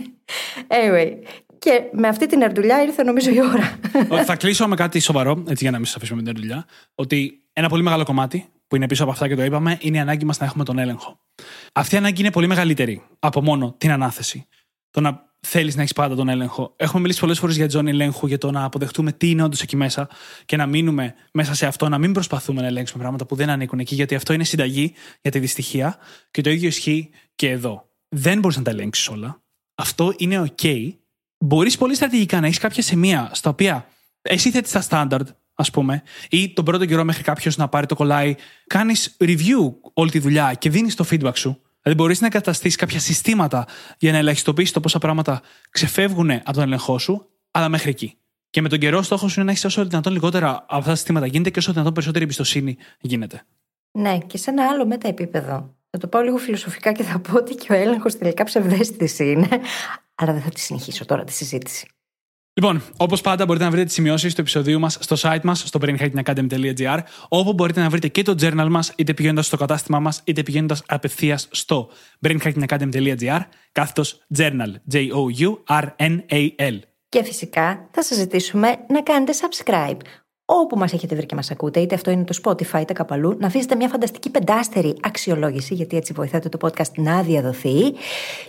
Anyway, και με αυτή την ερντουλιά ήρθε νομίζω η ώρα. Όχι, θα κλείσω με κάτι σοβαρό, έτσι για να μην σας αφήσουμε με την δουλειά. Ότι ένα πολύ μεγάλο κομμάτι που είναι πίσω από αυτά και το είπαμε είναι η ανάγκη μας να έχουμε τον έλεγχο. Αυτή η ανάγκη είναι πολύ μεγαλύτερη από μόνο την ανάθεση. Το να θέλεις να έχεις πάντα τον έλεγχο. Έχουμε μιλήσει πολλές φορές για τη ζώνη ελέγχου, για το να αποδεχτούμε τι είναι όντως εκεί μέσα και να μείνουμε μέσα σε αυτό, να μην προσπαθούμε να ελέγξουμε πράγματα που δεν ανήκουν εκεί, γιατί αυτό είναι συνταγή για τη δυστυχία και το ίδιο ισχύει και εδώ. Δεν μπορείς να τα ελέγξεις όλα. Αυτό είναι OK. Μπορείς πολύ στρατηγικά να έχεις κάποια σημεία στα οποία εσύ θέτεις τα standard, ας πούμε, ή τον πρώτο καιρό μέχρι κάποιος να πάρει το κολλάι, κάνεις review όλη τη δουλειά και δίνεις το feedback σου. Δηλαδή, μπορείς να εγκαταστήσεις κάποια συστήματα για να ελαχιστοποιήσεις το πόσα πράγματα ξεφεύγουν από τον έλεγχό σου, αλλά μέχρι εκεί. Και με τον καιρό, στόχος σου είναι να έχεις όσο δυνατόν λιγότερα από αυτά τα συστήματα γίνεται και όσο δυνατόν περισσότερη εμπιστοσύνη γίνεται. ναι, και σε ένα άλλο μεταεπίπεδο. Θα το πάω λίγο φιλοσοφικά και θα πω ότι και ο έλεγχος τελικά ψευδέστηση είναι. Αλλά δεν θα τη συνεχίσω τώρα τη συζήτηση. Λοιπόν, όπως πάντα, μπορείτε να βρείτε τις σημειώσεις του επεισοδίου μας στο site μας, στο brainhackingacademy.gr, όπου μπορείτε να βρείτε και το journal μας, είτε πηγαίνοντας στο κατάστημά μας, είτε πηγαίνοντας απευθείας στο brainhackingacademy.gr, κάθετος journal. J-O-U-R-N-A-L. Και φυσικά θα σας ζητήσουμε να κάνετε subscribe. Όπου μας έχετε βρει και μας ακούτε, είτε αυτό είναι το Spotify είτε κάπου αλλού, να αφήσετε μια φανταστική πεντάστερη αξιολόγηση, γιατί έτσι βοηθάτε το podcast να διαδοθεί.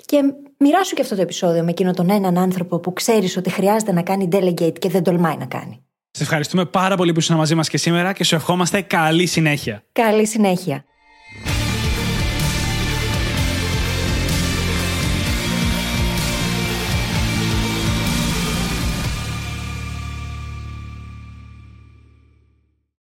Και μοιράσου και αυτό το επεισόδιο με εκείνο τον έναν άνθρωπο που ξέρεις ότι χρειάζεται να κάνει delegate και δεν τολμάει να κάνει. Σα ευχαριστούμε πάρα πολύ που ήσουν μαζί μας και σήμερα και σου ευχόμαστε καλή συνέχεια. Καλή συνέχεια.